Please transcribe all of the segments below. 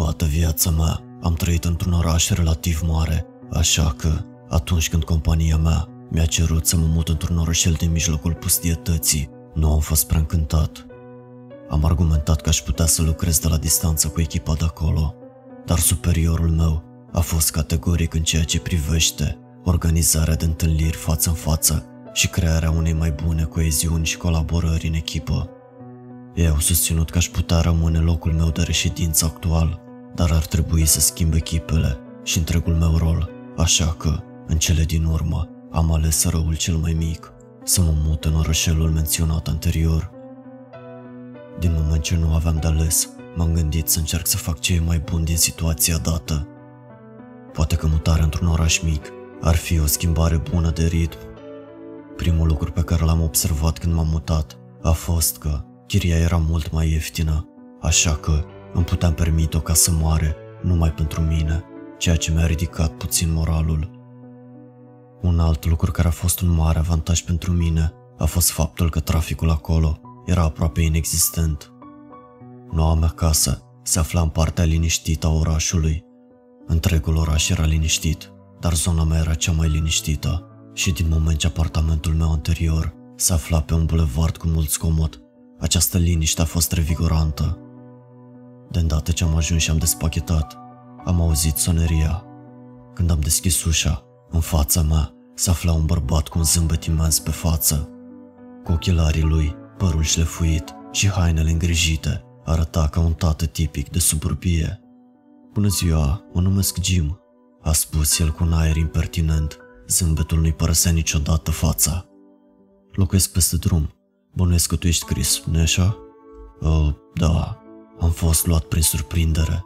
Toată viața mea am trăit într-un oraș relativ mare, așa că, atunci când compania mea mi-a cerut să mă mut într-un orășel din mijlocul pustietății, nu am fost prea încântat. Am argumentat că aș putea să lucrez de la distanță cu echipa de acolo, dar superiorul meu a fost categoric în ceea ce privește organizarea de întâlniri față în față și crearea unei mai bune coeziuni și colaborări în echipă. Ei au susținut că aș putea rămâne locul meu de reședință actual, dar ar trebui să schimb echipele și întregul meu rol, așa că, în cele din urmă, am ales răul cel mai mic, să mă mut în orășelul menționat anterior. Din moment ce nu aveam de ales, m-am gândit să încerc să fac ce e mai bun din situația dată. Poate că mutarea într-un oraș mic ar fi o schimbare bună de ritm. Primul lucru pe care l-am observat când m-am mutat a fost că chiria era mult mai ieftină, așa că îmi puteam permite o casă mare numai pentru mine, ceea ce mi-a ridicat puțin moralul. Un alt lucru care a fost un mare avantaj pentru mine a fost faptul că traficul acolo era aproape inexistent. Noua mea casă se afla în partea liniștită a orașului. Întregul oraș era liniștit, dar zona mea era cea mai liniștită și din moment ce apartamentul meu anterior se afla pe un bulevard cu mult scomod, această liniște a fost revigorantă. De îndată ce am ajuns și am despachetat, am auzit soneria. Când am deschis ușa, în fața mea se afla un bărbat cu un zâmbet imens pe față. Cu ochelarii lui, părul șlefuit și hainele îngrijite, arăta ca un tată tipic de suburbie. Bună ziua, mă numesc Jim, a spus el cu un aer impertinent. Zâmbetul nu-i părăsea niciodată fața. Locuiesc peste drum. Bănuiesc că tu ești Chris, nu așa? Uh, da, am fost luat prin surprindere.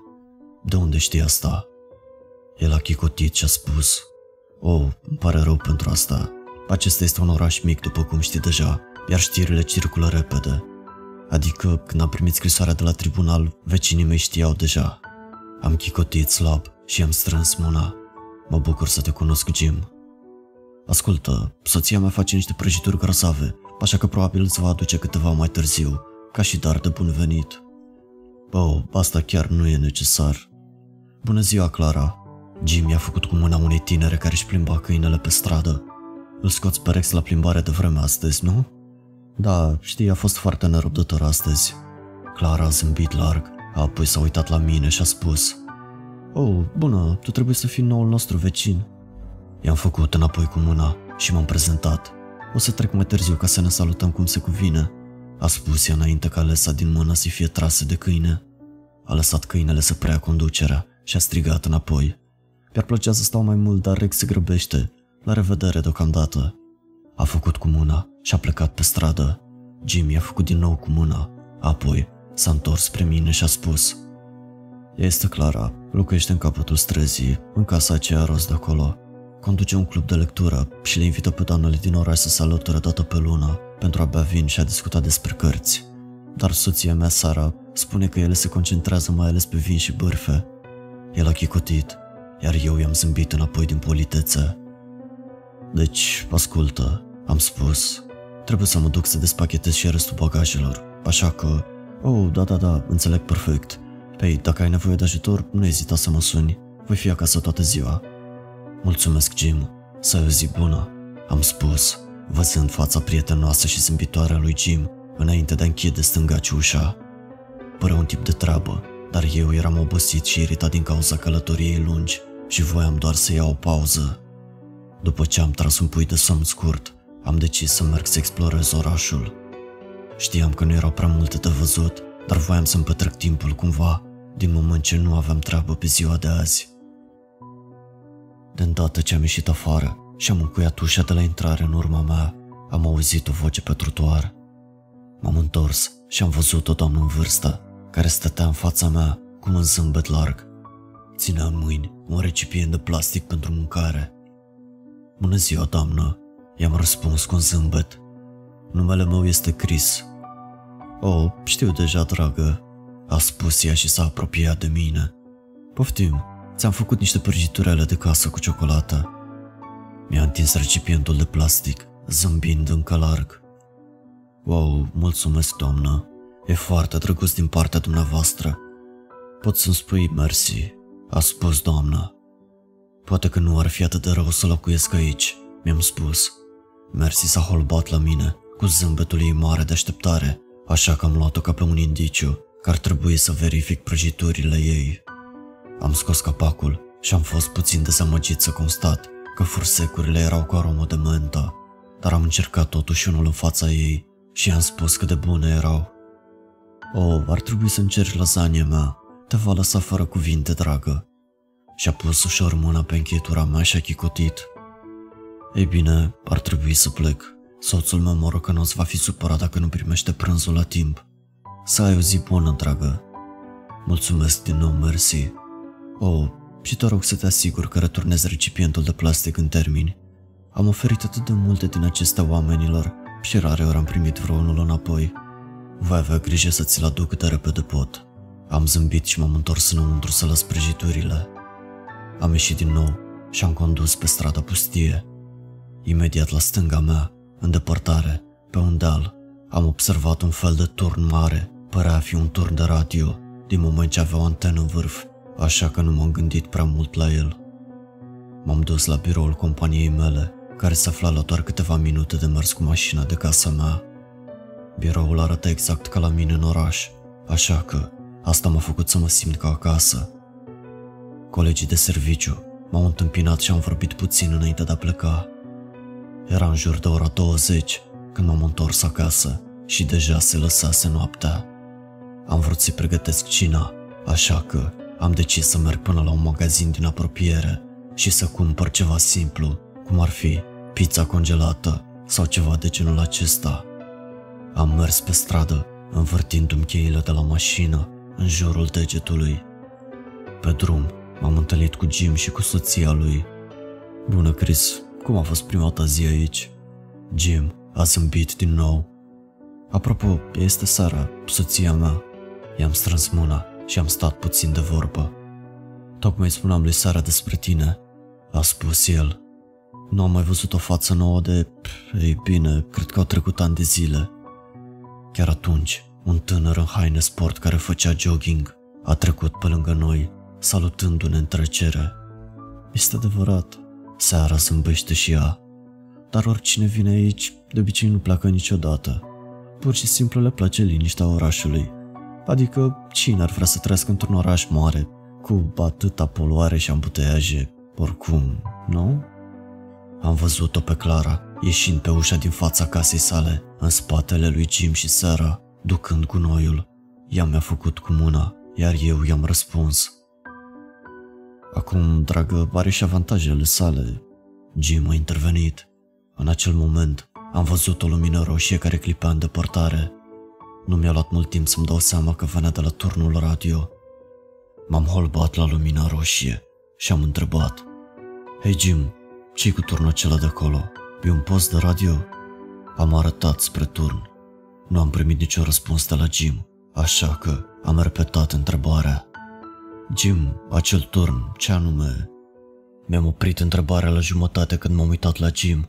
De unde știi asta? El a chicotit și a spus. Oh, îmi pare rău pentru asta. Acesta este un oraș mic, după cum știi deja, iar știrile circulă repede. Adică, când am primit scrisoarea de la tribunal, vecinii mei știau deja. Am chicotit slab și am strâns mâna. Mă bucur să te cunosc, Jim. Ascultă, soția mea face niște prăjituri grosave, așa că probabil îți va aduce câteva mai târziu, ca și dar de bun venit. Oh, asta chiar nu e necesar. Bună ziua, Clara. Jim i-a făcut cu mâna unei tinere care își plimba câinele pe stradă. Îl scoți pe Rex la plimbare de vreme astăzi, nu? Da, știi, a fost foarte nerăbdător astăzi. Clara a zâmbit larg, apoi s-a uitat la mine și a spus Oh, bună, tu trebuie să fii noul nostru vecin. I-am făcut înapoi cu mâna și m-am prezentat. O să trec mai târziu ca să ne salutăm cum se cuvine, a spus ea înainte ca Alesa din mână să fie trasă de câine. A lăsat câinele să preia conducerea și a strigat înapoi. Mi-ar plăcea să stau mai mult, dar Rex se grăbește. La revedere deocamdată. A făcut cu mâna și a plecat pe stradă. Jimmy a făcut din nou cu mâna. Apoi s-a întors spre mine și a spus Este Clara, locuiește în capătul străzii, în casa aceea roz de acolo. Conduce un club de lectură și le invită pe doamnele din oraș să se alăture dată pe lună pentru a bea vin și a discuta despre cărți. Dar soția mea, Sara, spune că ele se concentrează mai ales pe vin și bârfe. El a chicotit, iar eu i-am zâmbit înapoi din politețe. Deci, ascultă, am spus, trebuie să mă duc să despachetez și restul bagajelor, așa că... Oh, da, da, da, înțeleg perfect. Păi, dacă ai nevoie de ajutor, nu ezita să mă suni. Voi fi acasă toată ziua. Mulțumesc, Jim. Să ai o zi bună, am spus, văzând fața prietenoasă și zâmbitoare a lui Jim, înainte de a închide stângaci ușa. Părea un tip de treabă, dar eu eram obosit și iritat din cauza călătoriei lungi și voiam doar să iau o pauză. După ce am tras un pui de somn scurt, am decis să merg să explorez orașul. Știam că nu erau prea multe de văzut, dar voiam să-mi petrec timpul cumva, din moment ce nu aveam treabă pe ziua de azi. De îndată ce am ieșit afară și am încuiat ușa de la intrare în urma mea, am auzit o voce pe trotuar. M-am întors și am văzut o doamnă în vârstă, care stătea în fața mea cu un zâmbet larg. Ținea în mâini un recipient de plastic pentru mâncare. Bună ziua, doamnă, i-am răspuns cu un zâmbet. Numele meu este Chris. Oh, știu deja, dragă, a spus ea și s-a apropiat de mine. Poftim, ți-am făcut niște prăjiturele de casă cu ciocolată. Mi-a întins recipientul de plastic, zâmbind încă larg. Wow, mulțumesc, doamnă. E foarte drăguț din partea dumneavoastră. Pot să-mi spui mersi, a spus doamna. Poate că nu ar fi atât de rău să locuiesc aici, mi-am spus. Mersi s-a holbat la mine, cu zâmbetul ei mare de așteptare, așa că am luat-o ca pe un indiciu că ar trebui să verific prăjiturile ei. Am scos capacul și am fost puțin dezamăgit să constat că fursecurile erau cu aromă de mentă, dar am încercat totuși unul în fața ei și i-am spus cât de bune erau. Oh, ar trebui să încerci lasagna mea, te va lăsa fără cuvinte, dragă. Și-a pus ușor mâna pe încheietura mea și a chicotit. Ei bine, ar trebui să plec. Soțul meu morocănos va fi supărat dacă nu primește prânzul la timp. Să ai o zi bună, dragă. Mulțumesc din nou, mersi. Oh, și te rog să te asiguri că returnezi recipientul de plastic în termini. Am oferit atât de multe din acestea oamenilor și rare ori am primit vreunul înapoi. Voi avea grijă să ți-l aduc cât de repede pot. Am zâmbit și m-am întors înăuntru să lăs prăjiturile. Am ieșit din nou și am condus pe strada pustie. Imediat la stânga mea, în depărtare, pe un deal, am observat un fel de turn mare, părea a fi un turn de radio, din moment ce avea o antenă în vârf, așa că nu m-am gândit prea mult la el. M-am dus la biroul companiei mele, care se afla la doar câteva minute de mers cu mașina de casa mea. Biroul arăta exact ca la mine în oraș, așa că asta m-a făcut să mă simt ca acasă. Colegii de serviciu m-au întâmpinat și am vorbit puțin înainte de a pleca. Era în jur de ora 20 când m-am întors acasă și deja se lăsase noaptea. Am vrut să-i pregătesc cina, așa că am decis să merg până la un magazin din apropiere și să cumpăr ceva simplu, cum ar fi pizza congelată sau ceva de genul acesta. Am mers pe stradă, învârtindu-mi cheile de la mașină în jurul degetului. Pe drum, m-am întâlnit cu Jim și cu soția lui. Bună, Chris, cum a fost prima ta zi aici? Jim a zâmbit din nou. Apropo, este Sara, soția mea. I-am strâns mâna și am stat puțin de vorbă. Tocmai spuneam lui Sara despre tine, a spus el. Nu am mai văzut o față nouă de... Ei bine, cred că au trecut ani de zile. Chiar atunci, un tânăr în haine sport care făcea jogging a trecut pe lângă noi, salutându-ne în trecere. Este adevărat, seara zâmbește și ea, dar oricine vine aici, de obicei nu pleacă niciodată. Pur și simplu le place liniștea orașului. Adică cine ar vrea să trăiască într-un oraș mare, cu atâta poluare și ambuteiaje, oricum, nu? Am văzut-o pe Clara, ieșind pe ușa din fața casei sale, în spatele lui Jim și Sarah, ducând cu noiul. Ea mi-a făcut cu mâna, iar eu i-am răspuns. Acum, dragă, are și avantajele sale. Jim a intervenit. În acel moment, am văzut o lumină roșie care clipea în depărtare. Nu mi-a luat mult timp să-mi dau seama că venea de la turnul radio. M-am holbat la lumina roșie și am întrebat. Hei Jim, ce cu turnul acela de acolo? E un post de radio? Am arătat spre turn. Nu am primit nicio răspuns de la Jim, așa că am repetat întrebarea. Jim, acel turn, ce anume? Mi-am oprit întrebarea la jumătate când m-am uitat la Jim.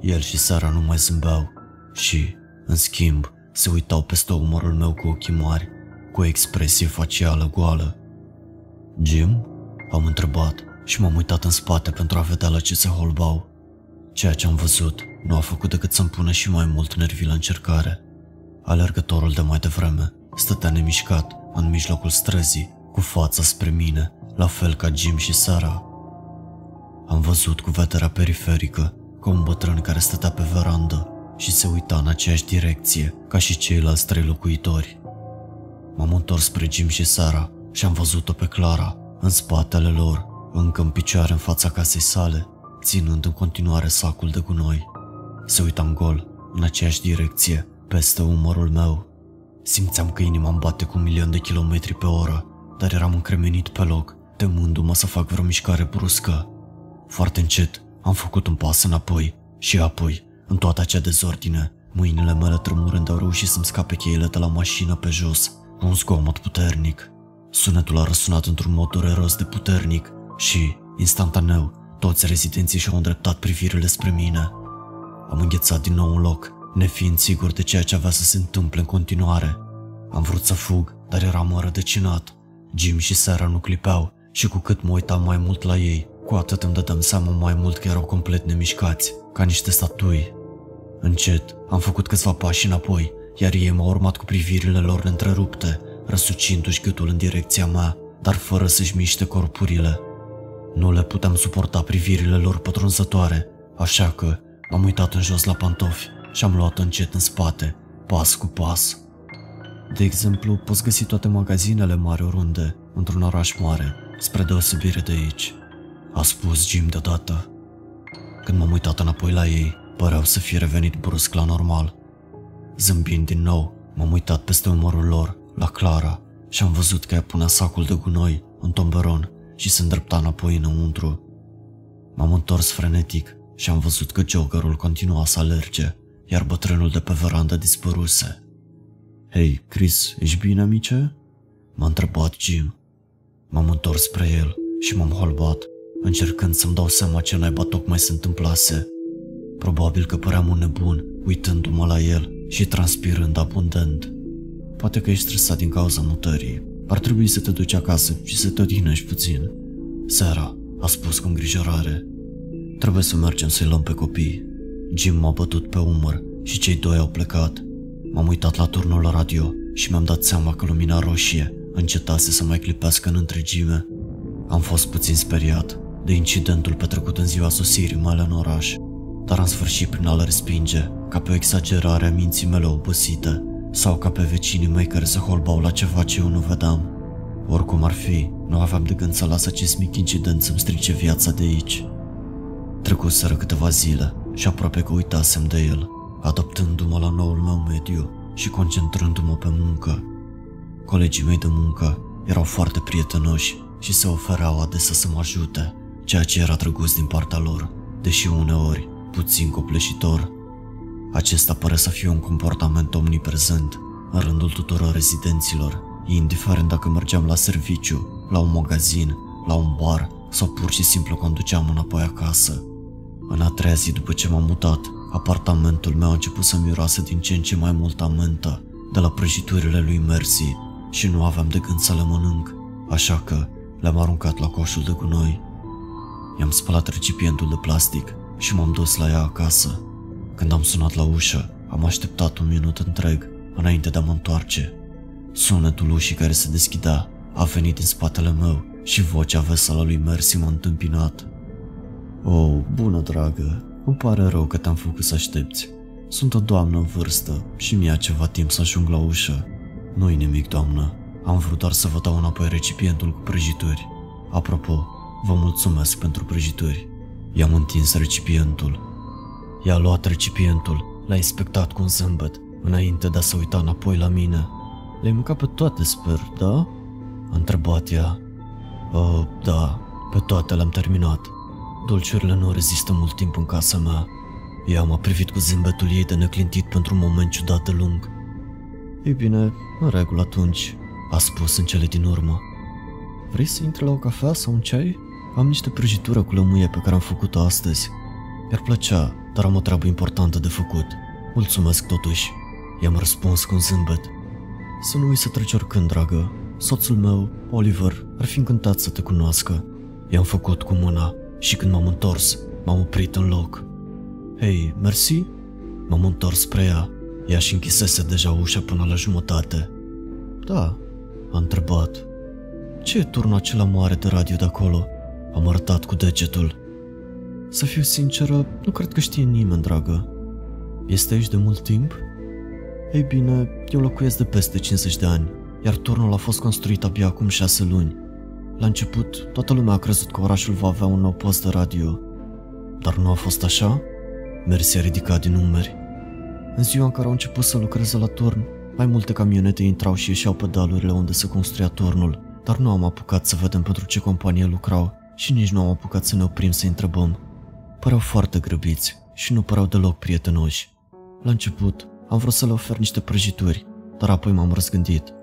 El și Sara nu mai zâmbeau și, în schimb, se uitau peste umărul meu cu ochii mari, cu o expresie facială goală. Jim? Am întrebat și m-am uitat în spate pentru a vedea la ce se holbau. Ceea ce am văzut nu a făcut decât să-mi pună și mai mult nervii la încercare. Alergătorul de mai devreme stătea nemișcat în mijlocul străzii, cu fața spre mine, la fel ca Jim și Sara. Am văzut cu vederea periferică ca un bătrân care stătea pe verandă și se uita în aceeași direcție ca și ceilalți trei locuitori. M-am întors spre Jim și Sara și am văzut-o pe Clara, în spatele lor, încă în picioare în fața casei sale, ținând în continuare sacul de gunoi. Se uita în gol, în aceeași direcție, peste umărul meu. Simțeam că inima îmi bate cu un milion de kilometri pe oră, dar eram încremenit pe loc, temându-mă să fac vreo mișcare bruscă. Foarte încet am făcut un pas înapoi și apoi, în toată acea dezordine, mâinile mele tremurând au reușit să-mi scape cheile de la mașină pe jos, cu un zgomot puternic. Sunetul a răsunat într-un mod dureros de puternic și, instantaneu, toți rezidenții și-au îndreptat privirile spre mine. Am înghețat din nou un loc, nefiind sigur de ceea ce avea să se întâmple în continuare. Am vrut să fug, dar eram rădăcinat. Jim și Sarah nu clipeau și cu cât mă uitam mai mult la ei, cu atât îmi dădeam seama mai mult că erau complet nemișcați, ca niște statui. Încet, am făcut câțiva pași înapoi, iar ei m-au urmat cu privirile lor întrerupte, răsucindu-și gâtul în direcția mea, dar fără să-și miște corpurile. Nu le puteam suporta privirile lor pătrunzătoare, așa că m-am uitat în jos la pantofi și am luat încet în spate, pas cu pas. De exemplu, poți găsi toate magazinele mari oriunde, într-un oraș mare, spre deosebire de aici, a spus Jim deodată. Când m-am uitat înapoi la ei, păreau să fie revenit brusc la normal. Zâmbind din nou, m-am uitat peste umărul lor, la Clara, și am văzut că ea punea sacul de gunoi în tomberon și se îndrepta înapoi înăuntru. M-am întors frenetic și am văzut că joggerul continua să alerge, iar bătrânul de pe verandă dispăruse. Hei, Chris, ești bine, amice?" M-a întrebat Jim. M-am întors spre el și m-am holbat, încercând să-mi dau seama ce naiba tocmai se întâmplase. Probabil că păream un nebun, uitându-mă la el și transpirând abundent. Poate că ești stresat din cauza mutării. Ar trebui să te duci acasă și să te odihnești puțin. Seara, a spus cu îngrijorare. Trebuie să mergem să-i luăm pe copii. Jim m-a bătut pe umăr și cei doi au plecat. M-am uitat la turnul la radio și mi-am dat seama că lumina roșie încetase să mai clipească în întregime. Am fost puțin speriat de incidentul petrecut în ziua sosirii mele în oraș, dar am sfârșit prin a-l respinge, ca pe o exagerare a minții mele obosite, sau ca pe vecinii mei care se holbau la ceva ce eu nu vedeam. Oricum ar fi, nu aveam de gând să las acest mic incident să-mi strice viața de aici. Trecuseră câteva zile și aproape că uitasem de el, adaptându-mă la noul meu mediu și concentrându-mă pe muncă. Colegii mei de muncă erau foarte prietenoși și se ofereau adesea să mă ajute, ceea ce era drăguț din partea lor, deși uneori puțin copleșitor. Acesta pare să fie un comportament omniprezent în rândul tuturor rezidenților, indiferent dacă mergeam la serviciu, la un magazin, la un bar sau pur și simplu conduceam înapoi acasă. În a treia zi după ce m-am mutat, apartamentul meu a început să miroase din ce în ce mai mult mentă de la prăjiturile lui Mercy și nu aveam de gând să le mănânc, așa că le-am aruncat la coșul de gunoi. I-am spălat recipientul de plastic și m-am dus la ea acasă. Când am sunat la ușă, am așteptat un minut întreg înainte de a mă întoarce. Sunetul ușii care se deschidea a venit din spatele meu și vocea veselă lui Mercy m-a întâmpinat. Oh, bună dragă, îmi pare rău că te-am făcut să aștepți. Sunt o doamnă în vârstă și mi-a ceva timp să ajung la ușă. Nu-i nimic, doamnă. Am vrut doar să vă dau înapoi recipientul cu prăjituri. Apropo, vă mulțumesc pentru prăjituri. I-am întins recipientul. I-a luat recipientul, l-a inspectat cu un zâmbet, înainte de a se uita înapoi la mine. Le-ai mâncat pe toate, sper, da? A întrebat ea. Uh, da, pe toate le-am terminat. Dulciurile nu rezistă mult timp în casa mea. Ea m-a privit cu zâmbetul ei de neclintit pentru un moment ciudat de lung. Ei bine, în regulă atunci, a spus în cele din urmă. Vrei să intri la o cafea sau un ceai? Am niște prăjitură cu lămâie pe care am făcut-o astăzi. Mi-ar plăcea, dar am o treabă importantă de făcut. Mulțumesc totuși. I-am răspuns cu un zâmbet. Să nu uiți să treci oricând, dragă. Soțul meu, Oliver, ar fi încântat să te cunoască. I-am făcut cu mâna și când m-am întors, m-am oprit în loc. Hei, mersi? M-am întors spre ea. Ea și închisese deja ușa până la jumătate. Da, a întrebat. Ce e turnul acela mare de radio de acolo? Am arătat cu degetul. Să fiu sinceră, nu cred că știe nimeni, dragă. Este aici de mult timp? Ei bine, eu locuiesc de peste 50 de ani, iar turnul a fost construit abia acum 6 luni. La început, toată lumea a crezut că orașul va avea un nou post de radio. Dar nu a fost așa? Mersi a ridicat din umeri. În ziua în care au început să lucreze la turn, mai multe camionete intrau și ieșeau pe dalurile unde se construia turnul, dar nu am apucat să vedem pentru ce companie lucrau și nici nu am apucat să ne oprim să întrebăm. Păreau foarte grăbiți și nu păreau deloc prietenoși. La început, am vrut să le ofer niște prăjituri, dar apoi m-am răzgândit.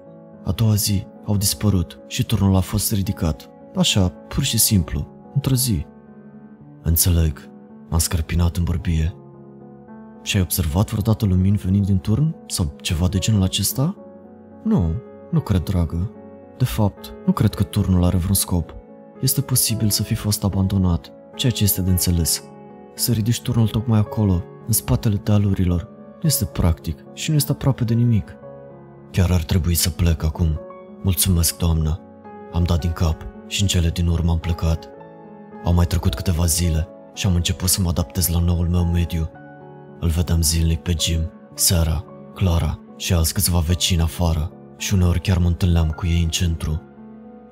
A doua zi au dispărut și turnul a fost ridicat. Așa, pur și simplu, într-o zi. Înțeleg, m-am scărpinat în bărbie. Și ai observat vreodată lumini venind din turn? Sau ceva de genul acesta? Nu, nu cred, dragă. De fapt, nu cred că turnul are vreun scop. Este posibil să fi fost abandonat, ceea ce este de înțeles. Să ridici turnul tocmai acolo, în spatele dealurilor, nu este practic și nu este aproape de nimic. Chiar ar trebui să plec acum. Mulțumesc, doamnă. Am dat din cap și în cele din urmă am plecat. Au mai trecut câteva zile și am început să mă adaptez la noul meu mediu. Îl vedeam zilnic pe Jim, Sara, Clara și alți câțiva vecini afară și uneori chiar mă întâlneam cu ei în centru.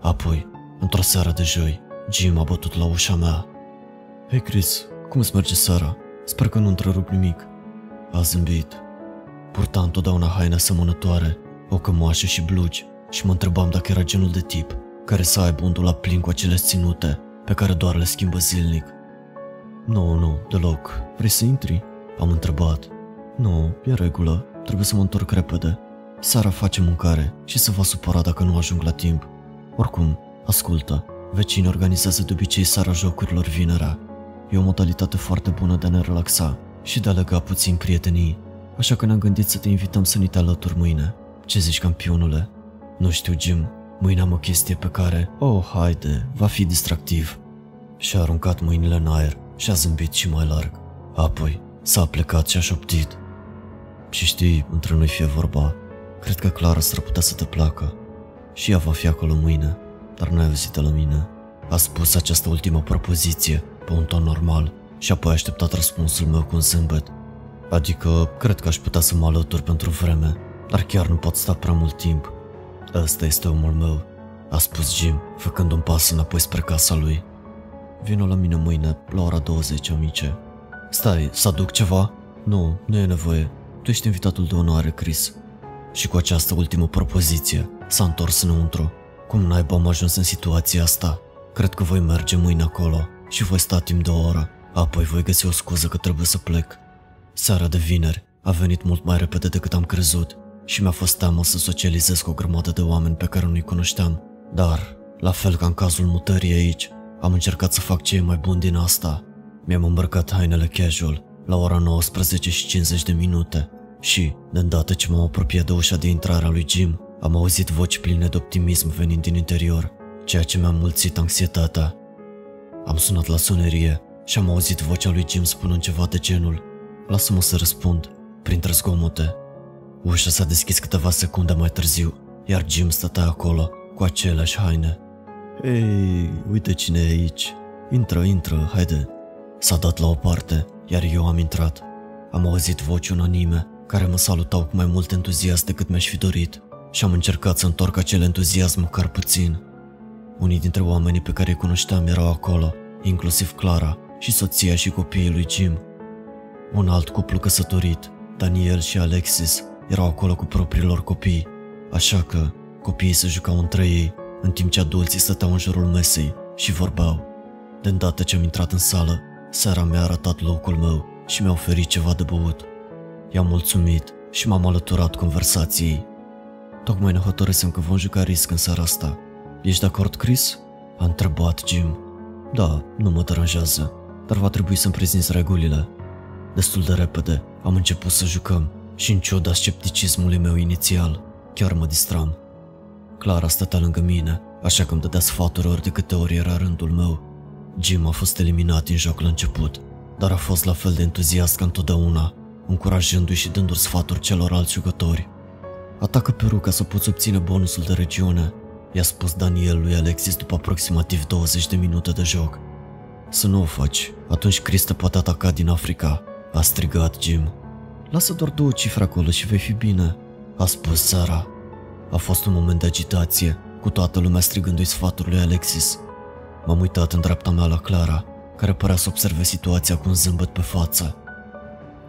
Apoi, într-o seară de joi, Jim a bătut la ușa mea. Hei Chris, cum îți merge seara? Sper că nu întrerup nimic. A zâmbit. Purta întotdeauna haine asemănătoare, o cămoașă și blugi și mă întrebam dacă era genul de tip care să aibă undul la plin cu acele ținute pe care doar le schimbă zilnic. Nu, nu, deloc. Vrei să intri? Am întrebat. Nu, e regulă. Trebuie să mă întorc repede. Sara face mâncare și se va supăra dacă nu ajung la timp. Oricum, ascultă. Vecinii organizează de obicei seara jocurilor vinerea. E o modalitate foarte bună de a ne relaxa și de a lega puțin prietenii. Așa că ne-am gândit să te invităm să ni te alături mâine. Ce zici, campionule? Nu știu, Jim. Mâine am o chestie pe care, oh, haide, va fi distractiv. Și-a aruncat mâinile în aer și a zâmbit și mai larg. Apoi s-a plecat și a șoptit. Și știi, între noi fie vorba, cred că Clara s-ar putea să te placă. Și ea va fi acolo mâine, dar n-ai auzit de la mine. A spus această ultimă propoziție pe un ton normal și apoi a așteptat răspunsul meu cu un zâmbet. Adică, cred că aș putea să mă alătur pentru vreme, dar chiar nu pot sta prea mult timp. Ăsta este omul meu, a spus Jim, făcând un pas înapoi spre casa lui. Vino la mine mâine, la ora 20, amice. Stai, să aduc ceva? Nu, nu e nevoie. Tu ești invitatul de onoare, Chris. Și cu această ultimă propoziție, s-a întors înăuntru. Cum naiba am ajuns în situația asta? Cred că voi merge mâine acolo și voi sta timp de o oră. Apoi voi găsi o scuză că trebuie să plec. Seara de vineri a venit mult mai repede decât am crezut și mi-a fost teamă să socializez cu o grămadă de oameni pe care nu-i cunoșteam. Dar, la fel ca în cazul mutării aici, am încercat să fac ce e mai bun din asta. Mi-am îmbrăcat hainele casual la ora 19 și 50 de minute și, de îndată ce m-am apropiat de ușa de intrare a lui Jim, am auzit voci pline de optimism venind din interior, ceea ce mi-a mulțit anxietatea. Am sunat la sonerie și am auzit vocea lui Jim spunând ceva de genul Lasă-mă să răspund, printre zgomote. Ușa s-a deschis câteva secunde mai târziu, iar Jim stătea acolo, cu aceleași haine. Ei, uite cine e aici. Intră, intră, haide. S-a dat la o parte, iar eu am intrat. Am auzit voci unanime, care mă salutau cu mai mult entuziasm decât mi-aș fi dorit și am încercat să întorc acel entuziasm măcar puțin. Unii dintre oamenii pe care îi cunoșteam erau acolo, inclusiv Clara și soția și copiii lui Jim. Un alt cuplu căsătorit, Daniel și Alexis, erau acolo cu propriilor copii, așa că copiii se jucau între ei, în timp ce adulții stăteau în jurul mesei și vorbeau. De îndată ce am intrat în sală, seara mi-a arătat locul meu și mi-a oferit ceva de băut. I-am mulțumit și m-am alăturat conversației. Tocmai ne hotărâsem că vom juca risc în seara asta. Ești de acord, Chris? A întrebat Jim. Da, nu mă deranjează, dar va trebui să-mi prezinți regulile. Destul de repede am început să jucăm și în ciuda scepticismului meu inițial, chiar mă distram. Clara stătea lângă mine, așa că îmi dădea sfaturi ori de câte ori era rândul meu. Jim a fost eliminat din joc la început, dar a fost la fel de entuziast ca întotdeauna, încurajându-i și dându-i sfaturi celorlalți jucători. Atacă Peru ca să poți obține bonusul de regiune, i-a spus Daniel lui Alexis după aproximativ 20 de minute de joc. Să nu o faci, atunci Chris te poate ataca din Africa, a strigat Jim. Lasă doar două cifre acolo și vei fi bine, a spus Sara. A fost un moment de agitație, cu toată lumea strigându-i sfatul lui Alexis. M-am uitat în dreapta mea la Clara, care părea să observe situația cu un zâmbet pe față.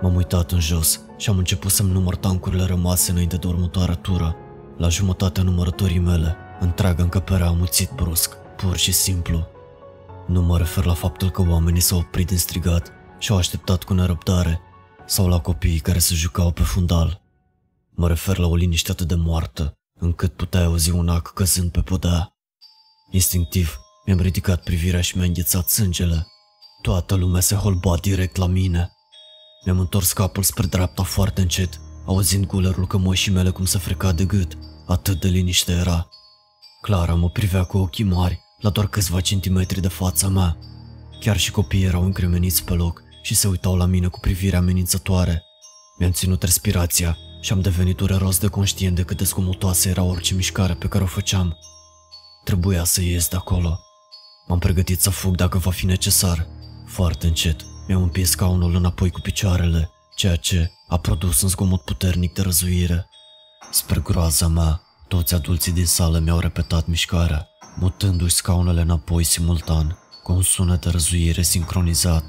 M-am uitat în jos și am început să-mi număr tancurile rămase înainte de următoarea tură. La jumătatea numărătorii mele, întreaga încăpere a amuțit brusc, pur și simplu. Nu mă refer la faptul că oamenii s-au oprit din strigat și au așteptat cu nerăbdare, sau la copiii care se jucau pe fundal. Mă refer la o liniște atât de moartă, încât puteai auzi un ac căzând pe podea. Instinctiv, mi-am ridicat privirea și mi-a înghețat sângele. Toată lumea se holba direct la mine. Mi-am întors capul spre dreapta foarte încet, auzind gulerul cămoșii mele cum se freca de gât. Atât de liniște era. Clara mă privea cu ochii mari, la doar câțiva centimetri de fața mea. Chiar și copiii erau încremeniți pe loc și se uitau la mine cu privire amenințătoare. Mi-am ținut respirația și am devenit dureros de conștient de cât de zgomotoasă era orice mișcare pe care o făceam. Trebuia să ies de acolo. M-am pregătit să fug dacă va fi necesar. Foarte încet, mi-am împins scaunul înapoi cu picioarele, ceea ce a produs un zgomot puternic de răzuire. Spre groaza mea, toți adulții din sală mi-au repetat mișcarea, mutându-și scaunele înapoi simultan, cu un sunet de răzuire sincronizat.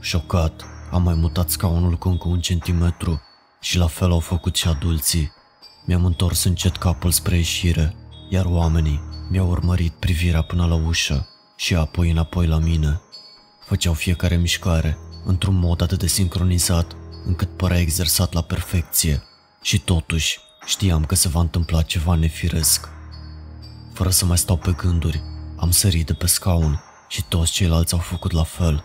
Șocat, am mai mutat scaunul cu încă un centimetru și la fel au făcut și adulții. Mi-am întors încet capul spre ieșire, iar oamenii mi-au urmărit privirea până la ușă și apoi înapoi la mine. Făceau fiecare mișcare într-un mod atât de sincronizat încât părea exersat la perfecție și totuși știam că se va întâmpla ceva nefiresc. Fără să mai stau pe gânduri, am sărit de pe scaun și toți ceilalți au făcut la fel.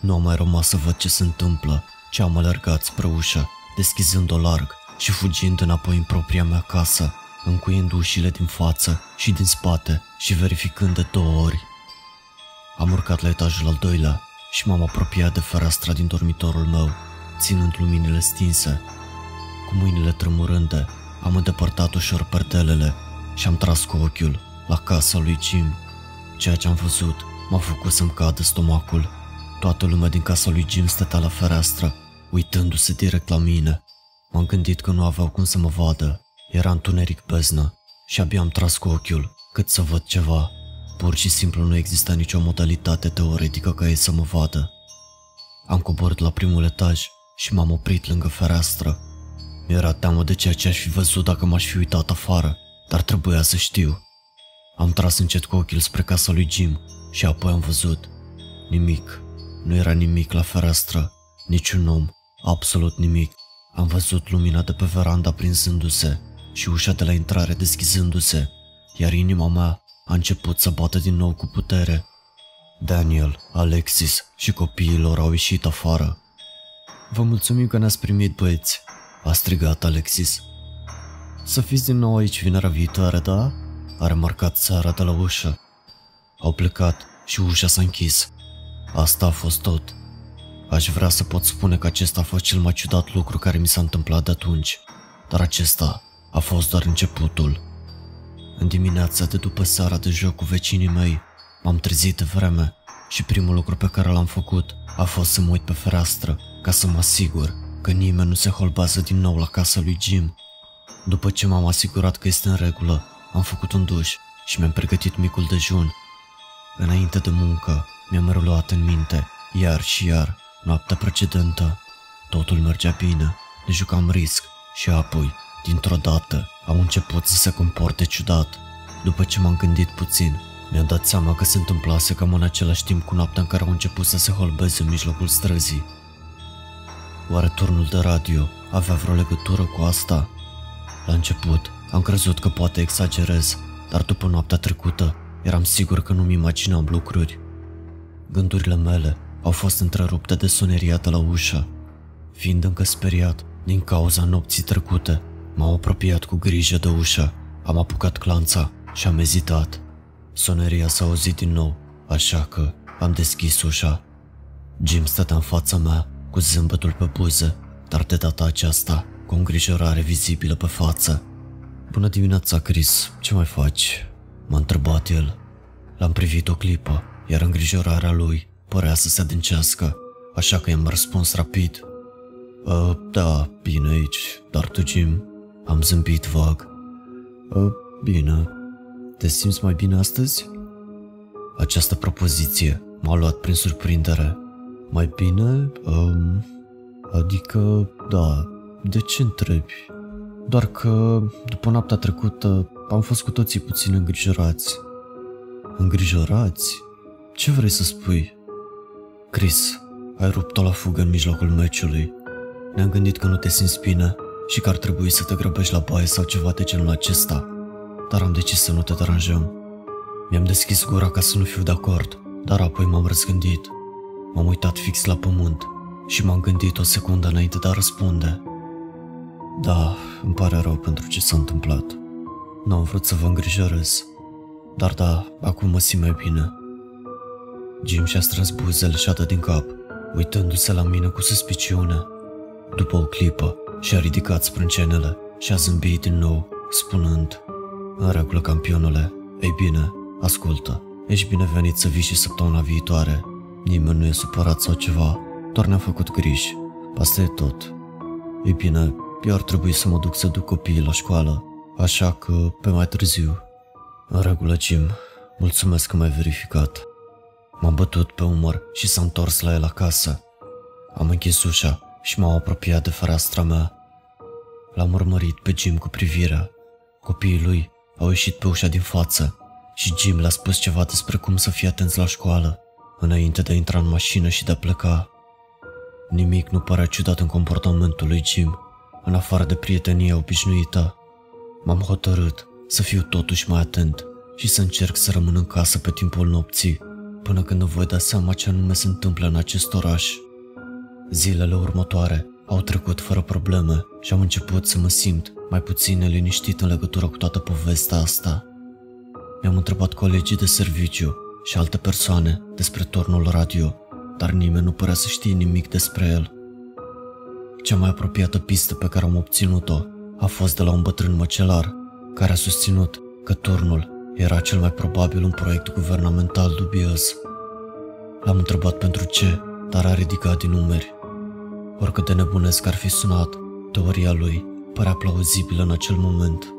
Nu am mai rămas să văd ce se întâmplă, ci am alergat spre ușă, deschizând-o larg și fugind înapoi în propria mea casă, încuind ușile din față și din spate și verificând de două ori. Am urcat la etajul al doilea și m-am apropiat de fereastra din dormitorul meu, ținând luminile stinse. Cu mâinile tremurânde, am îndepărtat ușor perdelele și am tras cu ochiul la casa lui Jim. Ceea ce am văzut m-a făcut să-mi cadă stomacul. Toată lumea din casa lui Jim stătea la fereastră, uitându-se direct la mine. M-am gândit că nu aveau cum să mă vadă. Era întuneric beznă și abia am tras cu ochiul cât să văd ceva. Pur și simplu nu exista nicio modalitate teoretică ca ei să mă vadă. Am coborât la primul etaj și m-am oprit lângă fereastră. Mi-era teamă de ceea ce aș fi văzut dacă m-aș fi uitat afară, dar trebuia să știu. Am tras încet cu ochiul spre casa lui Jim și apoi am văzut. Nimic. Nu era nimic la fereastră, niciun om, absolut nimic. Am văzut lumina de pe veranda prinzându-se și ușa de la intrare deschizându-se, iar inima mea a început să bată din nou cu putere. Daniel, Alexis și copiii lor au ieșit afară. Vă mulțumim că ne-ați primit, băieți, a strigat Alexis. Să fiți din nou aici vinerea viitoare, da? A remarcat Sara de la ușă. Au plecat și ușa s-a închis. Asta a fost tot. Aș vrea să pot spune că acesta a fost cel mai ciudat lucru care mi s-a întâmplat de atunci, dar acesta a fost doar începutul. În dimineața de după seara de joc cu vecinii mei, m-am trezit de vreme și primul lucru pe care l-am făcut a fost să mă uit pe fereastră ca să mă asigur că nimeni nu se holbează din nou la casa lui Jim. După ce m-am asigurat că este în regulă, am făcut un duș și mi-am pregătit micul dejun. Înainte de muncă, mi-am reluat în minte, iar și iar, noaptea precedentă. Totul mergea bine, ne jucam risc și apoi, dintr-o dată, am început să se comporte ciudat. După ce m-am gândit puțin, mi-am dat seama că se întâmplase cam în același timp cu noaptea în care au început să se holbeze în mijlocul străzii. Oare turnul de radio avea vreo legătură cu asta? La început, am crezut că poate exagerez, dar după noaptea trecută, eram sigur că nu-mi imaginam lucruri. Gândurile mele au fost întrerupte de soneria de la ușă. Fiind încă speriat din cauza nopții trecute, m-am apropiat cu grijă de ușă, am apucat clanța și am ezitat. Soneria s-a auzit din nou, așa că am deschis ușa. Jim stătea în fața mea, cu zâmbetul pe buze, dar de data aceasta cu o îngrijorare vizibilă pe față. Bună dimineața, Chris, ce mai faci? M-a întrebat el. L-am privit o clipă, iar îngrijorarea lui părea să se adâncească, așa că i-am răspuns rapid. Uh, da, bine aici, dar tu, Jim? Am zâmbit vag. Uh, bine. Te simți mai bine astăzi? Această propoziție m-a luat prin surprindere. Mai bine? Um, adică, da, de ce întrebi? Doar că, după noaptea trecută, am fost cu toții puțin îngrijorați. Îngrijorați? Ce vrei să spui? Chris, ai rupt-o la fugă în mijlocul meciului. Ne-am gândit că nu te simți bine și că ar trebui să te grăbești la baie sau ceva de genul acesta, dar am decis să nu te deranjăm. Mi-am deschis gura ca să nu fiu de acord, dar apoi m-am răzgândit. M-am uitat fix la pământ și m-am gândit o secundă înainte de a răspunde. Da, îmi pare rău pentru ce s-a întâmplat. Nu am vrut să vă îngrijorez, dar da, acum mă simt mai bine. Jim și-a strâns buzele și a dat din cap, uitându-se la mine cu suspiciune. După o clipă, și-a ridicat sprâncenele și a zâmbit din nou, spunând În regulă, campionule, ei bine, ascultă, ești binevenit să vii și săptămâna viitoare. Nimeni nu e supărat sau ceva, doar ne-a făcut griji. Asta e tot. Ei bine, eu ar trebui să mă duc să duc copiii la școală, așa că pe mai târziu. În regulă, Jim, mulțumesc că m-ai verificat. M-am bătut pe umăr și s-a întors la el acasă. Am închis ușa și m-am apropiat de fereastra mea. L-am urmărit pe Jim cu privirea. Copiii lui au ieșit pe ușa din față și Jim le-a spus ceva despre cum să fie atenți la școală, înainte de a intra în mașină și de a pleca. Nimic nu părea ciudat în comportamentul lui Jim, în afară de prietenia obișnuită. M-am hotărât să fiu totuși mai atent și să încerc să rămân în casă pe timpul nopții, până când nu voi da seama ce anume se întâmplă în acest oraș. Zilele următoare au trecut fără probleme și am început să mă simt mai puțin neliniștit în legătură cu toată povestea asta. Mi-am întrebat colegii de serviciu și alte persoane despre turnul radio, dar nimeni nu părea să știe nimic despre el. Cea mai apropiată pistă pe care am obținut-o a fost de la un bătrân măcelar, care a susținut că turnul era cel mai probabil un proiect guvernamental dubios. L-am întrebat pentru ce, dar a ridicat din numeri. Oricât de nebunesc ar fi sunat, teoria lui părea plauzibilă în acel moment.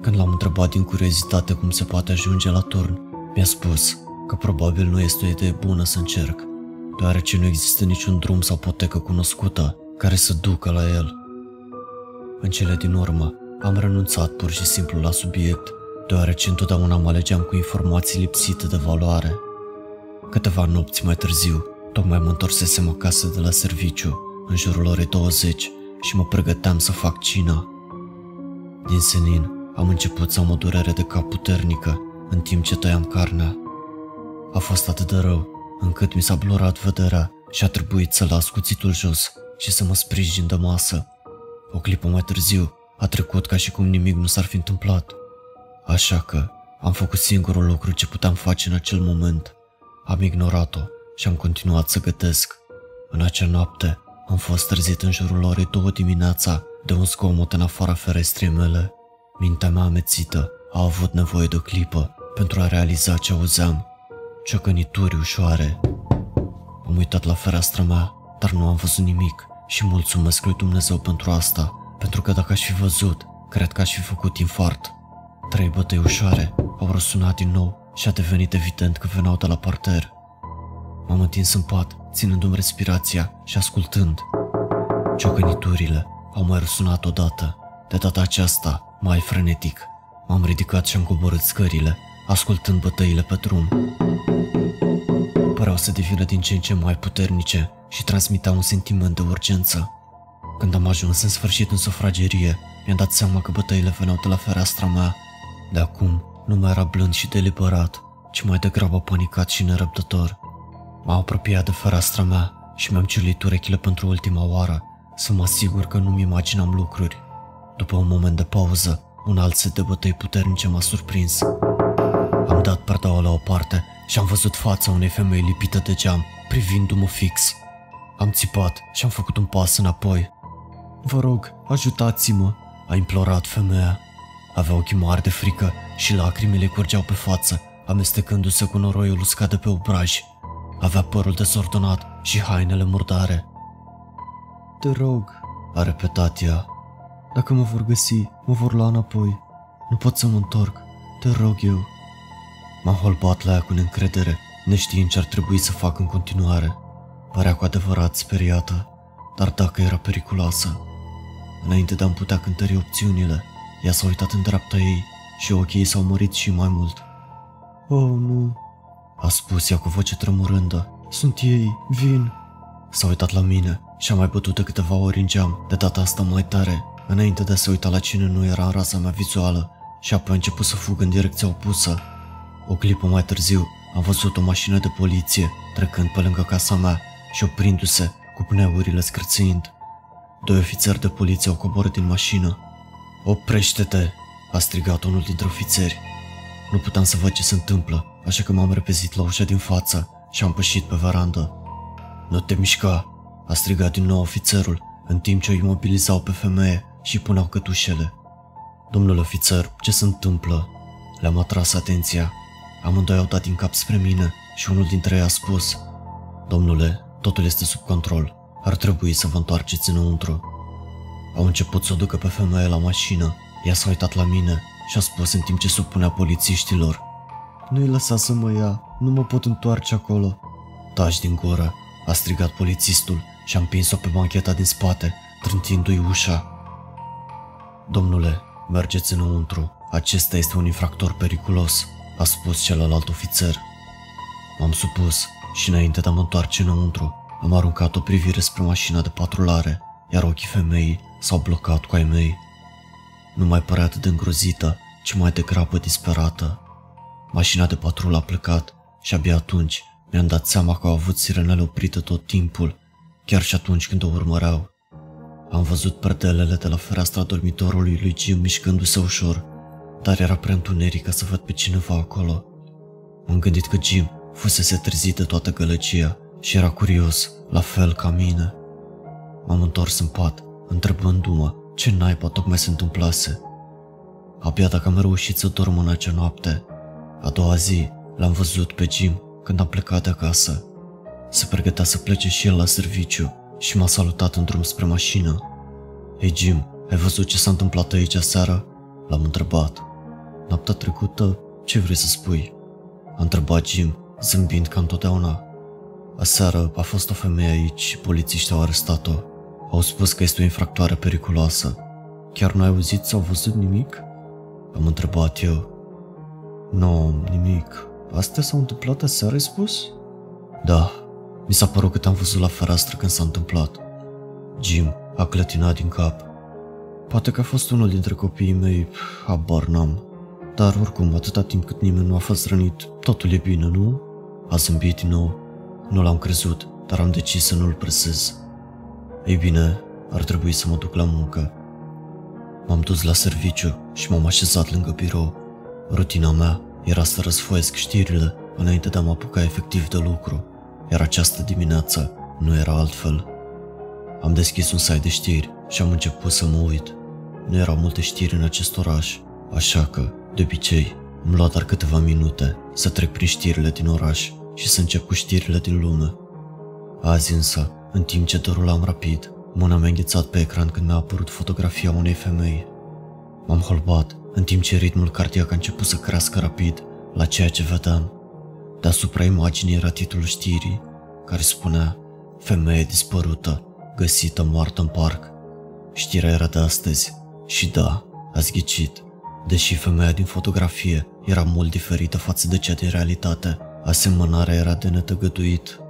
Când l-am întrebat din curiozitate cum se poate ajunge la turn, mi-a spus că probabil nu este o idee bună să încerc, deoarece nu există niciun drum sau potecă cunoscută care să ducă la el. În cele din urmă, am renunțat pur și simplu la subiect, deoarece întotdeauna mă alegeam cu informații lipsite de valoare. Câteva nopți mai târziu, tocmai mă întorsesem acasă de la serviciu, în jurul orei 20, și mă pregăteam să fac cina. Din senin, am început să am o durere de cap puternică în timp ce tăiam carnea. A fost atât de rău, încât mi s-a blurat vederea și a trebuit să las cuțitul jos și să mă sprijin de masă. O clipă mai târziu, a trecut ca și cum nimic nu s-ar fi întâmplat. Așa că am făcut singurul lucru ce puteam face în acel moment. Am ignorat-o și am continuat să gătesc. În acea noapte am fost trezit în jurul orei două dimineața de un zgomot în afara ferestrii mele. Mintea mea amețită a avut nevoie de o clipă pentru a realiza ce auzeam. Ciocănituri ușoare. Am uitat la fereastra mea, dar nu am văzut nimic și mulțumesc lui Dumnezeu pentru asta, pentru că dacă aș fi văzut, cred că aș fi făcut infart. Trei bătăi ușoare au răsunat din nou și a devenit evident că veneau de la parter. M-am întins în pat, ținându-mi respirația și ascultând. Ciocăniturile au mai răsunat odată, de data aceasta mai frenetic. M-am ridicat și am coborât scările, ascultând bătăile pe drum. Păreau să devină din ce în ce mai puternice și transmiteau un sentiment de urgență. Când am ajuns în sfârșit în sufragerie, mi-am dat seama că bătăile veneau de la fereastra mea. De acum, nu mai era blând și deliberat, ci mai degrabă panicat și nerăbdător. M-am apropiat de fereastra mea și mi-am ciulit urechile pentru ultima oară, să mă asigur că nu-mi imaginam lucruri. După un moment de pauză, un alt set de bătăi puternice m-a surprins. Am dat perdaua la o parte și am văzut fața unei femei lipită de geam, privindu-mă fix. Am țipat și am făcut un pas înapoi. Vă rog, ajutați-mă, a implorat femeia. Avea ochii mari de frică și lacrimile curgeau pe față, amestecându-se cu noroiul uscat de pe obraj. Avea părul dezordonat și hainele murdare. Te rog, a repetat ea. Dacă mă vor găsi, mă vor lua înapoi. Nu pot să mă întorc. Te rog eu. M-am holbat la ea cu neîncredere, neștiind ce ar trebui să fac în continuare. Părea cu adevărat speriată, dar dacă era periculoasă. Înainte de a-mi putea cântări opțiunile, ea s-a uitat în dreapta ei și ochii ei s-au mărit și mai mult. Oh, nu, a spus ea cu voce tremurândă. Sunt ei, vin. S-a uitat la mine și a mai bătut de câteva ori în geam, de data asta mai tare, înainte de a se uita la cine nu era în rasa mea vizuală și apoi a început să fugă în direcția opusă. O clipă mai târziu am văzut o mașină de poliție trecând pe lângă casa mea și oprindu-se cu pneurile scârțâind. Doi ofițeri de poliție au coborât din mașină. Oprește-te! a strigat unul dintre ofițeri. Nu puteam să văd ce se întâmplă, așa că m-am repezit la ușa din față și am pășit pe verandă. Nu te mișca, a strigat din nou ofițerul, în timp ce o imobilizau pe femeie și puneau cătușele. Domnul ofițer, ce se întâmplă? Le-am atras atenția. Amândoi au dat din cap spre mine și unul dintre ei a spus Domnule, totul este sub control. Ar trebui să vă întoarceți înăuntru. Au început să o ducă pe femeie la mașină. Ea s-a uitat la mine și a spus în timp ce supunea polițiștilor. Nu-i lăsa să mă ia, nu mă pot întoarce acolo. Taci din gură, a strigat polițistul și a împins-o pe bancheta din spate, trântindu-i ușa. Domnule, mergeți înăuntru, acesta este un infractor periculos, a spus celălalt ofițer. M-am supus și înainte de a mă întoarce înăuntru, am aruncat o privire spre mașina de patrulare, iar ochii femeii s-au blocat cu ai mei. Nu mai părea atât de îngrozită, ci mai degrabă disperată. Mașina de patrulă a plecat și abia atunci mi-am dat seama că au avut sirenele oprite tot timpul, chiar și atunci când o urmăreau. Am văzut perdelele de la fereastra dormitorului lui Jim mișcându-se ușor, dar era prea întuneric ca să văd pe cineva acolo. M-am gândit că Jim fusese trezit de toată gălăcia și era curios, la fel ca mine. M-am întors în pat, întrebându-mă ce naiba tocmai se întâmplase. Abia dacă am reușit să dorm în acea noapte, a doua zi l-am văzut pe Jim când am plecat de acasă. Se pregătea să plece și el la serviciu și m-a salutat în drum spre mașină. Hei Jim, ai văzut ce s-a întâmplat aici seara? L-am întrebat. Noaptea trecută, ce vrei să spui? A întrebat Jim, zâmbind ca întotdeauna. Aseară a fost o femeie aici și polițiștii au arestat-o. Au spus că este o infractoare periculoasă. Chiar n-ai auzit sau văzut nimic? Am întrebat eu. Nu, nimic. Astea s-au întâmplat aseară, ai spus? Da, mi s-a părut că te-am văzut la fereastră când s-a întâmplat. Jim a clătinat din cap. Poate că a fost unul dintre copiii mei, habar n-am. Dar oricum, atâta timp cât nimeni nu a fost rănit, totul e bine, nu? A zâmbit din nou. Nu l-am crezut, dar am decis să nu-l presez. Ei bine, ar trebui să mă duc la muncă. M-am dus la serviciu și m-am așezat lângă birou. Rutina mea era să răsfoiesc știrile înainte de a mă apuca efectiv de lucru, iar această dimineață nu era altfel. Am deschis un site de știri și am început să mă uit. Nu erau multe știri în acest oraș, așa că, de obicei, îmi lua doar câteva minute să trec prin știrile din oraș și să încep cu știrile din lume. Azi însă, în timp ce derulam rapid, mâna mi-a înghețat pe ecran când mi-a apărut fotografia unei femei. M-am holbat în timp ce ritmul cardiac a început să crească rapid la ceea ce vedeam. Deasupra imaginii era titlul știrii, care spunea Femeie dispărută, găsită moartă în parc. Știrea era de astăzi și da, ați ghicit. Deși femeia din fotografie era mult diferită față de cea din realitate, asemănarea era de netăgăduit.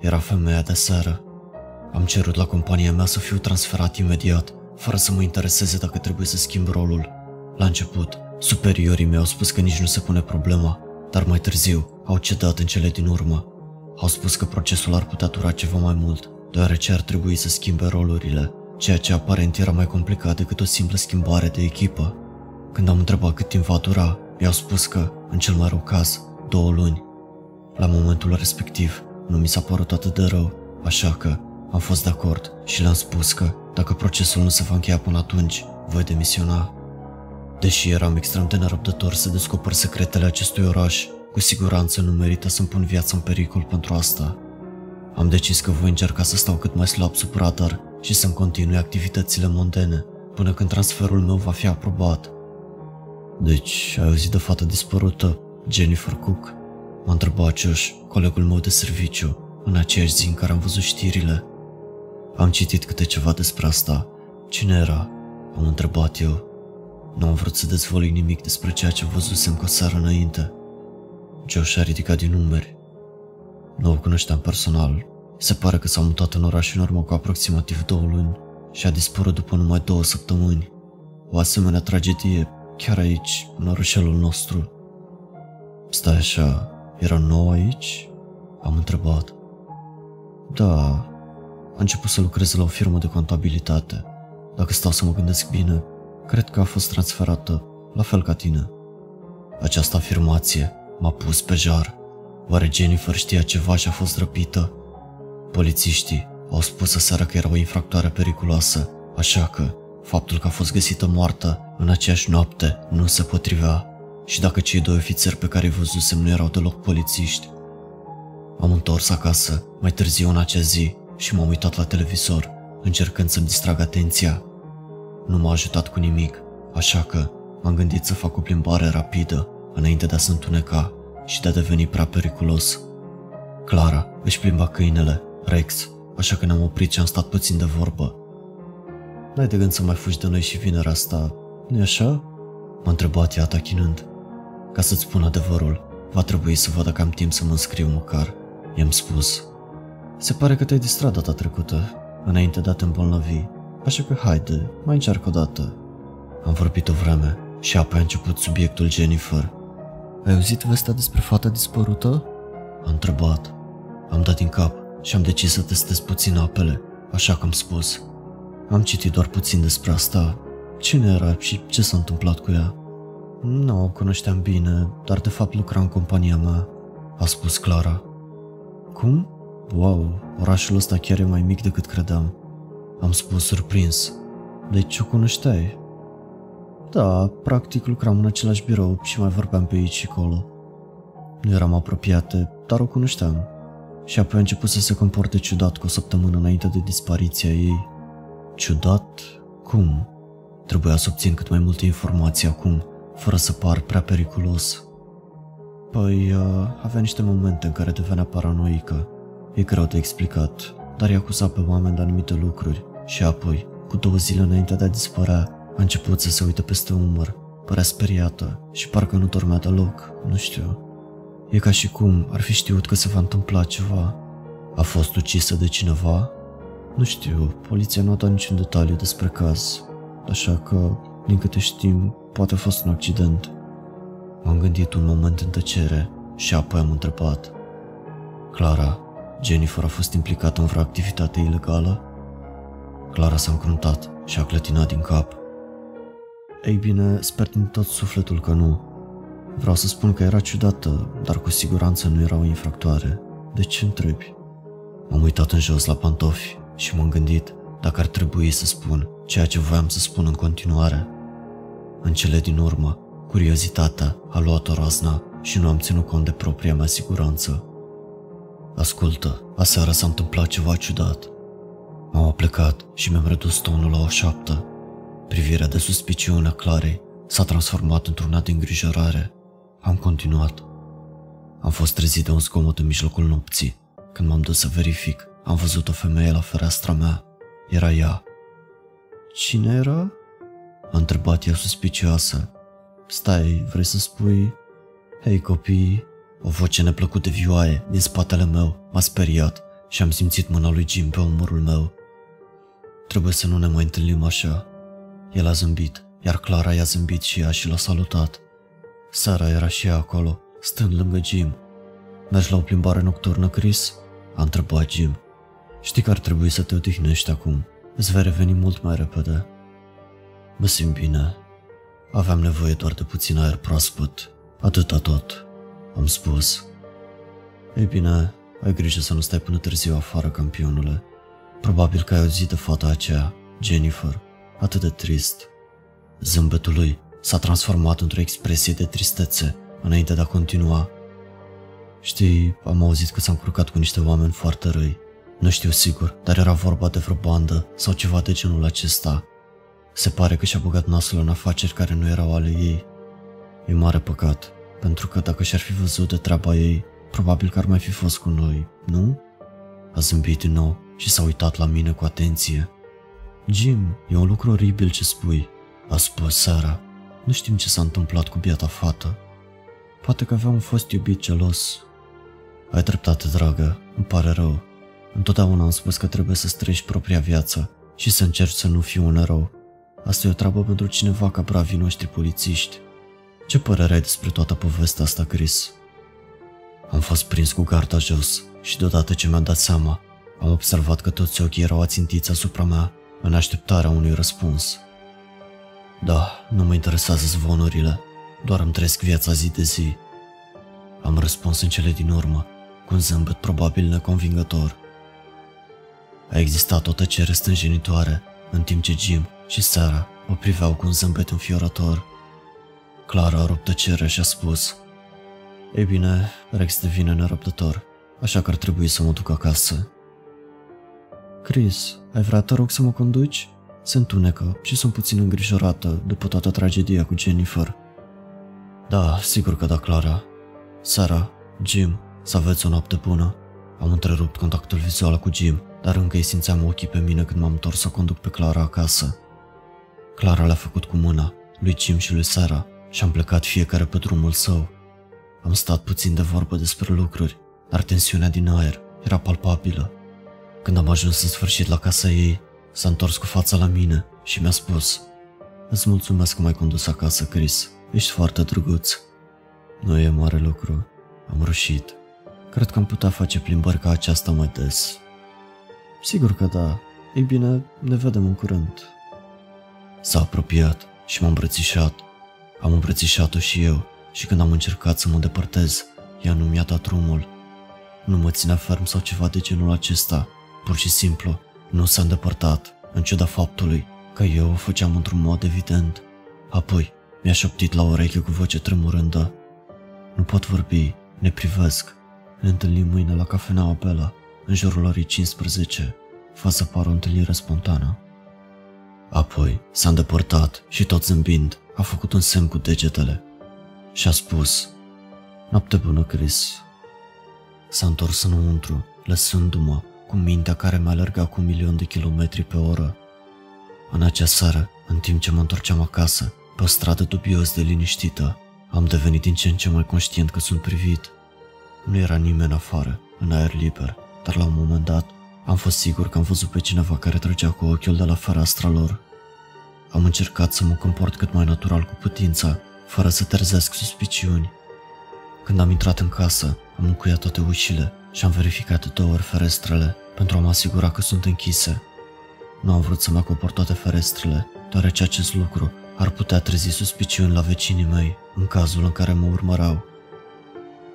Era femeia de seară. Am cerut la compania mea să fiu transferat imediat, fără să mă intereseze dacă trebuie să schimb rolul. La început, superiorii mei au spus că nici nu se pune problema, dar mai târziu au cedat în cele din urmă. Au spus că procesul ar putea dura ceva mai mult, deoarece ar trebui să schimbe rolurile, ceea ce aparent era mai complicat decât o simplă schimbare de echipă. Când am întrebat cât timp va dura, mi-au spus că, în cel mai rău caz, două luni. La momentul respectiv, nu mi s-a părut atât de rău, așa că am fost de acord și le-am spus că, dacă procesul nu se va încheia până atunci, voi demisiona. Deși eram extrem de nerăbdător să descoper secretele acestui oraș, cu siguranță nu merită să-mi pun viața în pericol pentru asta. Am decis că voi încerca să stau cât mai slab sub radar și să-mi continui activitățile mondene până când transferul meu va fi aprobat. Deci, ai auzit de fata dispărută, Jennifer Cook? M-a întrebat Josh, colegul meu de serviciu, în aceeași zi în care am văzut știrile. Am citit câte ceva despre asta. Cine era? Am întrebat eu. Nu am vrut să dezvolui nimic despre ceea ce văzusem cu o seară înainte. Josh a ridicat din numeri. Nu o cunoșteam personal. Se pare că s-a mutat în oraș în urmă cu aproximativ două luni și a dispărut după numai două săptămâni. O asemenea tragedie chiar aici, în orășelul nostru. Stai așa, era nou aici? Am întrebat. Da, a început să lucreze la o firmă de contabilitate. Dacă stau să mă gândesc bine, cred că a fost transferată la fel ca tine. Această afirmație m-a pus pe jar. Oare Jennifer știa ceva și a fost răpită? Polițiștii au spus seara că era o infractoare periculoasă, așa că faptul că a fost găsită moartă în aceeași noapte nu se potrivea. Și dacă cei doi ofițeri pe care îi văzusem nu erau deloc polițiști. Am întors acasă mai târziu în acea zi și m-am uitat la televizor, încercând să-mi distrag atenția. Nu m-a ajutat cu nimic, așa că m-am gândit să fac o plimbare rapidă înainte de a se întuneca și de a deveni prea periculos. Clara își plimba câinele, Rex, așa că ne-am oprit și am stat puțin de vorbă. N-ai de gând să mai fugi de noi și vinerea asta, nu-i așa? M-a întrebat ea tachinând. Ca să-ți spun adevărul, va trebui să văd dacă am timp să mă înscriu măcar, i-am spus. Se pare că te-ai distrat data trecută, înainte de a te îmbolnăvi, așa că haide, mai încearcă o dată. Am vorbit o vreme și apoi a început subiectul Jennifer. Ai auzit vestea despre fata dispărută? A întrebat. Am dat din cap și am decis să testez puțin apele, așa cum am spus. Am citit doar puțin despre asta. Cine era și ce s-a întâmplat cu ea? Nu o cunoșteam bine, dar de fapt lucra în compania mea, a spus Clara. Cum? Wow, orașul ăsta chiar e mai mic decât credeam. Am spus surprins. Deci o cunoșteai? Da, practic lucram în același birou și mai vorbeam pe aici și acolo. Nu eram apropiate, dar o cunoșteam. Și apoi a început să se comporte ciudat cu o săptămână înainte de dispariția ei. Ciudat? Cum? Trebuia să obțin cât mai multe informații acum, fără să par prea periculos. Păi, uh, avea niște momente în care devenea paranoică. E greu de explicat, dar i-a acuzat pe oameni de anumite lucruri și apoi, cu două zile înainte de a dispărea, a început să se uite peste umăr, părea speriată și parcă nu dormea deloc, nu știu. E ca și cum ar fi știut că se va întâmpla ceva. A fost ucisă de cineva? Nu știu, poliția nu a dat niciun detaliu despre caz, așa că, din câte știm, poate a fost un accident. M-am gândit un moment în tăcere și apoi am întrebat. Clara, Jennifer a fost implicată în vreo activitate ilegală? Clara s-a încruntat și a clătinat din cap. Ei bine, sper din tot sufletul că nu. Vreau să spun că era ciudată, dar cu siguranță nu era o infractoare. De ce întrebi? M-am uitat în jos la pantofi și m-am gândit dacă ar trebui să spun ceea ce voiam să spun în continuare. În cele din urmă, curiozitatea a luat o razna și nu am ținut cont de propria mea siguranță. Ascultă, aseară s-a întâmplat ceva ciudat. M-am aplecat și mi-am redus tonul la o șaptă. Privirea de suspiciune a Clarei s-a transformat într-una de îngrijorare. Am continuat. Am fost trezit de un zgomot în mijlocul nopții. Când m-am dus să verific, am văzut o femeie la fereastra mea. Era ea. Cine era? A întrebat ea suspicioasă. Stai, vrei să spui? Hei copii, o voce neplăcută vioaie din spatele meu m-a speriat și am simțit mâna lui Jim pe umărul meu. Trebuie să nu ne mai întâlnim așa. El a zâmbit, iar Clara i-a zâmbit și ea și l-a salutat. Sara era și ea acolo, stând lângă Jim. Mergi la o plimbare nocturnă, Chris? A întrebat Jim. Știi că ar trebui să te odihnești acum. Îți vei reveni mult mai repede. Mă simt bine. Aveam nevoie doar de puțin aer proaspăt. Atâta tot, am spus. Ei bine, ai grijă să nu stai până târziu afară, campionule. Probabil că ai auzit de fata aceea, Jennifer, atât de trist. Zâmbetul lui s-a transformat într-o expresie de tristețe înainte de a continua. Știi, am auzit că s-a încurcat cu niște oameni foarte răi. Nu știu sigur, dar era vorba de vreo bandă sau ceva de genul acesta. Se pare că și-a băgat nasul în afaceri care nu erau ale ei. E mare păcat, pentru că dacă și-ar fi văzut de treaba ei, probabil că ar mai fi fost cu noi, nu? A zâmbit din nou și s-a uitat la mine cu atenție. Jim, e un lucru oribil ce spui, a spus Sara. Nu știm ce s-a întâmplat cu biata fată. Poate că avea un fost iubit gelos. Ai dreptate, dragă, îmi pare rău. Întotdeauna am spus că trebuie să străiești propria viață și să încerci să nu fii un erou. Asta e o treabă pentru cineva ca bravii noștri polițiști. Ce părere ai despre toată povestea asta, Chris? Am fost prins cu garda jos și deodată ce mi-am dat seama, am observat că toți ochii erau ațintiți asupra mea în așteptarea unui răspuns. Da, nu mă interesează zvonurile, doar îmi trăiesc viața zi de zi. Am răspuns în cele din urmă, cu un zâmbet probabil neconvingător. A existat o tăcere stânjenitoare, în timp ce Jim și Sarah o priveau cu un zâmbet înfiorător. Clara a rupt tăcerea și a spus Ei bine, Rex devine nerăbdător, așa că ar trebui să mă duc acasă. Chris, ai vrea te rog să mă conduci? Se întunecă și sunt puțin îngrijorată după toată tragedia cu Jennifer. Da, sigur că da, Clara. Sara, Jim, să aveți o noapte bună. Am întrerupt contactul vizual cu Jim, dar încă îi simțeam ochii pe mine când m-am întors să conduc pe Clara acasă. Clara le-a făcut cu mâna, lui Jim și lui Sara, și am plecat fiecare pe drumul său. Am stat puțin de vorbă despre lucruri, dar tensiunea din aer era palpabilă. Când am ajuns în sfârșit la casa ei, s-a întors cu fața la mine și mi-a spus Îți mulțumesc că m-ai condus acasă, Chris. Ești foarte drăguț. Nu e mare lucru. Am rușit. Cred că am putea face plimbări ca aceasta mai des. Sigur că da. Ei bine, ne vedem în curând. S-a apropiat și m-a îmbrățișat. Am îmbrățișat-o și eu și când am încercat să mă depărtez, ea nu mi-a dat drumul. Nu mă ținea ferm sau ceva de genul acesta. Pur și simplu, nu s-a îndepărtat, în ciuda faptului că eu o făceam într-un mod evident. Apoi, mi-a șoptit la ureche cu voce tremurândă. Nu pot vorbi, ne privesc. Ne întâlnim mâine la cafeneaua Bela, în jurul orei 15. Fă să pară o întâlnire spontană. Apoi s-a îndepărtat și tot zâmbind a făcut un semn cu degetele și a spus Noapte bună, Chris. S-a întors înăuntru, lăsându-mă cu mintea care mi-a alergat cu un milion de kilometri pe oră. În acea seară, în timp ce mă întorceam acasă, pe o stradă dubios de liniștită, am devenit din ce în ce mai conștient că sunt privit. Nu era nimeni afară, în aer liber, dar la un moment dat am fost sigur că am văzut pe cineva care trăgea cu ochiul de la fereastra lor. Am încercat să mă comport cât mai natural cu putința, fără să terzesc suspiciuni. Când am intrat în casă, am încuiat toate ușile și am verificat două ori ferestrele pentru a mă asigura că sunt închise. Nu am vrut să-mi acopăr toate ferestrele, deoarece acest lucru ar putea trezi suspiciuni la vecinii mei în cazul în care mă urmărau.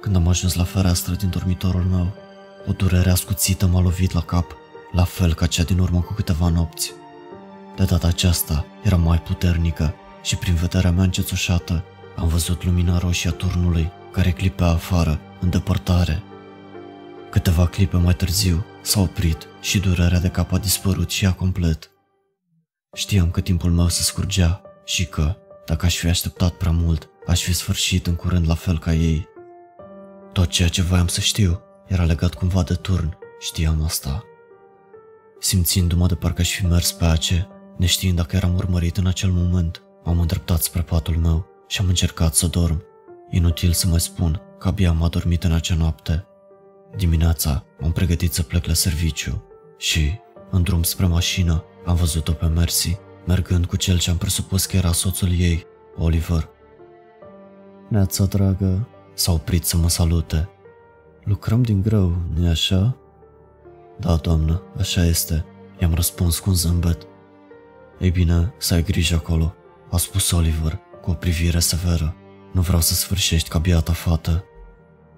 Când am ajuns la fereastră din dormitorul meu, o durere ascuțită m-a lovit la cap, la fel ca cea din urmă cu câteva nopți. De data aceasta era mai puternică și prin vederea mea încețușată am văzut lumina roșie a turnului care clipea afară, în depărtare. Câteva clipe mai târziu s-a oprit și durerea de cap a dispărut și ea complet. Știam că timpul meu se scurgea și că, dacă aș fi așteptat prea mult, aș fi sfârșit în curând la fel ca ei. Tot ceea ce voiam să știu era legat cumva de turn, știam asta. Simțindu-mă de parcă aș fi mers pe ace, neștiind dacă eram urmărit în acel moment, m-am îndreptat spre patul meu și am încercat să dorm. Inutil să mai spun că abia am adormit în acea noapte. Dimineața m-am pregătit să plec la serviciu și, în drum spre mașină, am văzut-o pe Mercy, mergând cu cel ce am presupus că era soțul ei, Oliver. Neața, dragă, s-a oprit să mă salute. Lucrăm din greu, nu-i așa? Da, doamnă, așa este, i-am răspuns cu un zâmbet. Ei bine, să ai grijă acolo, a spus Oliver, cu o privire severă. Nu vreau să sfârșești ca biata fată.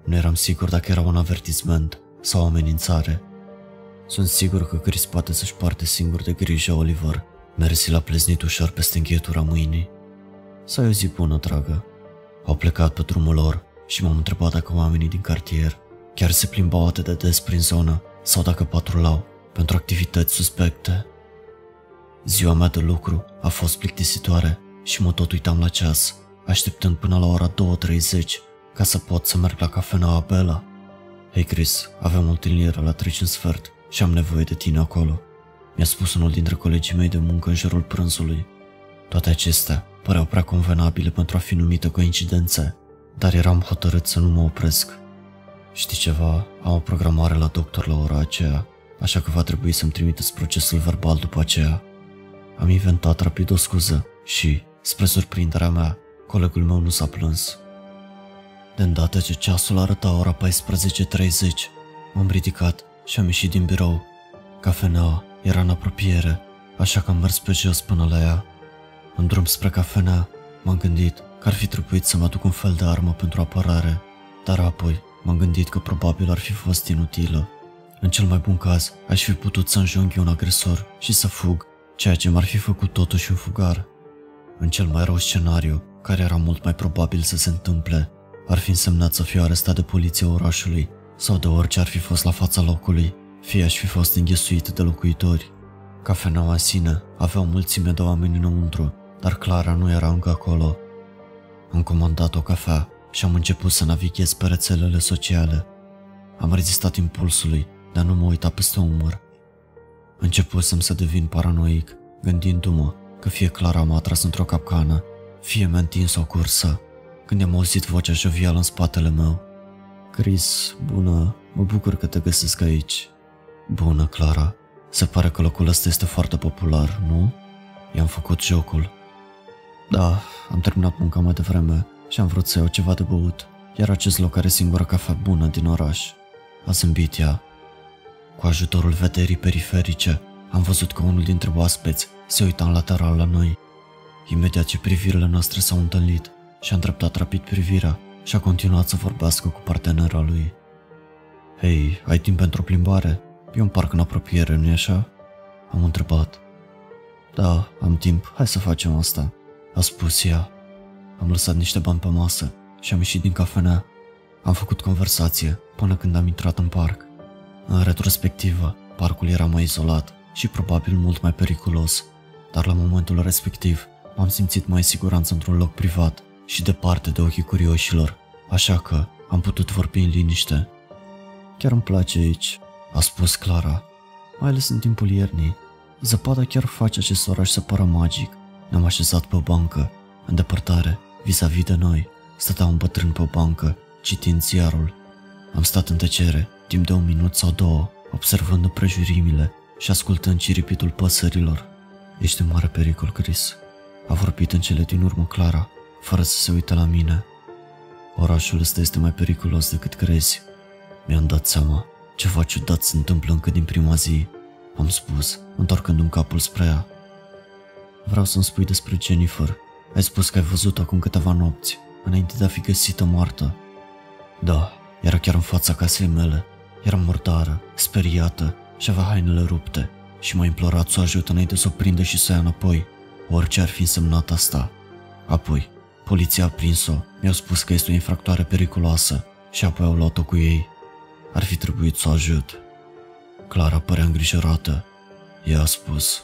Nu eram sigur dacă era un avertisment sau o amenințare. Sunt sigur că Chris poate să-și poarte singur de grijă Oliver. Mersi l-a pleznit ușor peste înghetura mâinii. Să ai o zi bună, dragă. Au plecat pe drumul lor și m-am întrebat dacă oamenii din cartier chiar se plimbau atât de des prin zonă sau dacă patrulau pentru activități suspecte. Ziua mea de lucru a fost plictisitoare și mă tot uitam la ceas, așteptând până la ora 2.30 ca să pot să merg la cafeneaua Bella. Hei Chris, avem o întâlnire la 3 în sfert și am nevoie de tine acolo. Mi-a spus unul dintre colegii mei de muncă în jurul prânzului. Toate acestea păreau prea convenabile pentru a fi numite coincidențe, dar eram hotărât să nu mă opresc. Știi ceva, am o programare la doctor la ora aceea, așa că va trebui să-mi trimiteți procesul verbal după aceea. Am inventat rapid o scuză și, spre surprinderea mea, colegul meu nu s-a plâns. De îndată ce ceasul arăta ora 14.30, m-am ridicat și am ieșit din birou. Cafeneaua era în apropiere, așa că am mers pe jos până la ea. În drum spre cafenea, m-am gândit că ar fi trebuit să mă aduc un fel de armă pentru apărare, dar apoi m-am gândit că probabil ar fi fost inutilă. În cel mai bun caz, aș fi putut să înjunghi un agresor și să fug, ceea ce m-ar fi făcut totuși un fugar. În cel mai rău scenariu, care era mult mai probabil să se întâmple, ar fi însemnat să fiu arestat de poliția orașului sau de orice ar fi fost la fața locului, fie aș fi fost înghesuit de locuitori. Cafeneaua în sine avea o mulțime de oameni înăuntru, dar Clara nu era încă acolo. Am comandat o cafea și am început să navighez pe rețelele sociale. Am rezistat impulsului de a nu mă uita peste umăr. Începusem să devin paranoic, gândindu-mă că fie Clara m-a atras într-o capcană, fie mi-a întins o cursă, când am auzit vocea jovială în spatele meu. Chris, bună, mă bucur că te găsesc aici. Bună, Clara. Se pare că locul ăsta este foarte popular, nu? I-am făcut jocul. Da, am terminat munca mai devreme și am vrut să iau ceva de băut, iar acest loc are singura cafea bună din oraș. A zâmbit ea. Cu ajutorul vederii periferice, am văzut că unul dintre oaspeți se uita în lateral la noi. Imediat ce privirile noastre s-au întâlnit și a îndreptat rapid privirea și a continuat să vorbească cu partenera lui. Hei, ai timp pentru o plimbare? E un parc în apropiere, nu-i așa? Am întrebat. Da, am timp, hai să facem asta, a spus ea. Am lăsat niște bani pe masă și am ieșit din cafenea. Am făcut conversație până când am intrat în parc. În retrospectivă, parcul era mai izolat și probabil mult mai periculos, dar la momentul respectiv m-am simțit mai siguranță într-un loc privat și departe de ochii curioșilor, așa că am putut vorbi în liniște. Chiar îmi place aici, a spus Clara, mai ales în timpul iernii. Zăpada chiar face acest oraș să pară magic. Ne-am așezat pe o bancă, în depărtare, vis-a-vis de noi. Stătea un bătrân pe o bancă, citind ziarul. Am stat în tăcere, timp de un minut sau două, observând împrejurimile și ascultând ciripitul păsărilor. Ești în mare pericol, Chris. A vorbit în cele din urmă Clara, fără să se uite la mine. Orașul ăsta este mai periculos decât crezi. Mi-am dat seama. Ceva ciudat se întâmplă încă din prima zi, am spus, întorcându-mi capul spre ea. Vreau să-mi spui despre Jennifer. Ai spus că ai văzut-o acum câteva nopți, înainte de a fi găsită moartă. Da, era chiar în fața casei mele. Era murdară, speriată și avea hainele rupte și m-a implorat să o ajut înainte să o prindă și să ia înapoi, orice ar fi însemnat asta. Apoi, poliția a prins-o, mi-au spus că este o infractoare periculoasă și apoi au luat-o cu ei. Ar fi trebuit să o ajut. Clara părea îngrijorată. Ea a spus,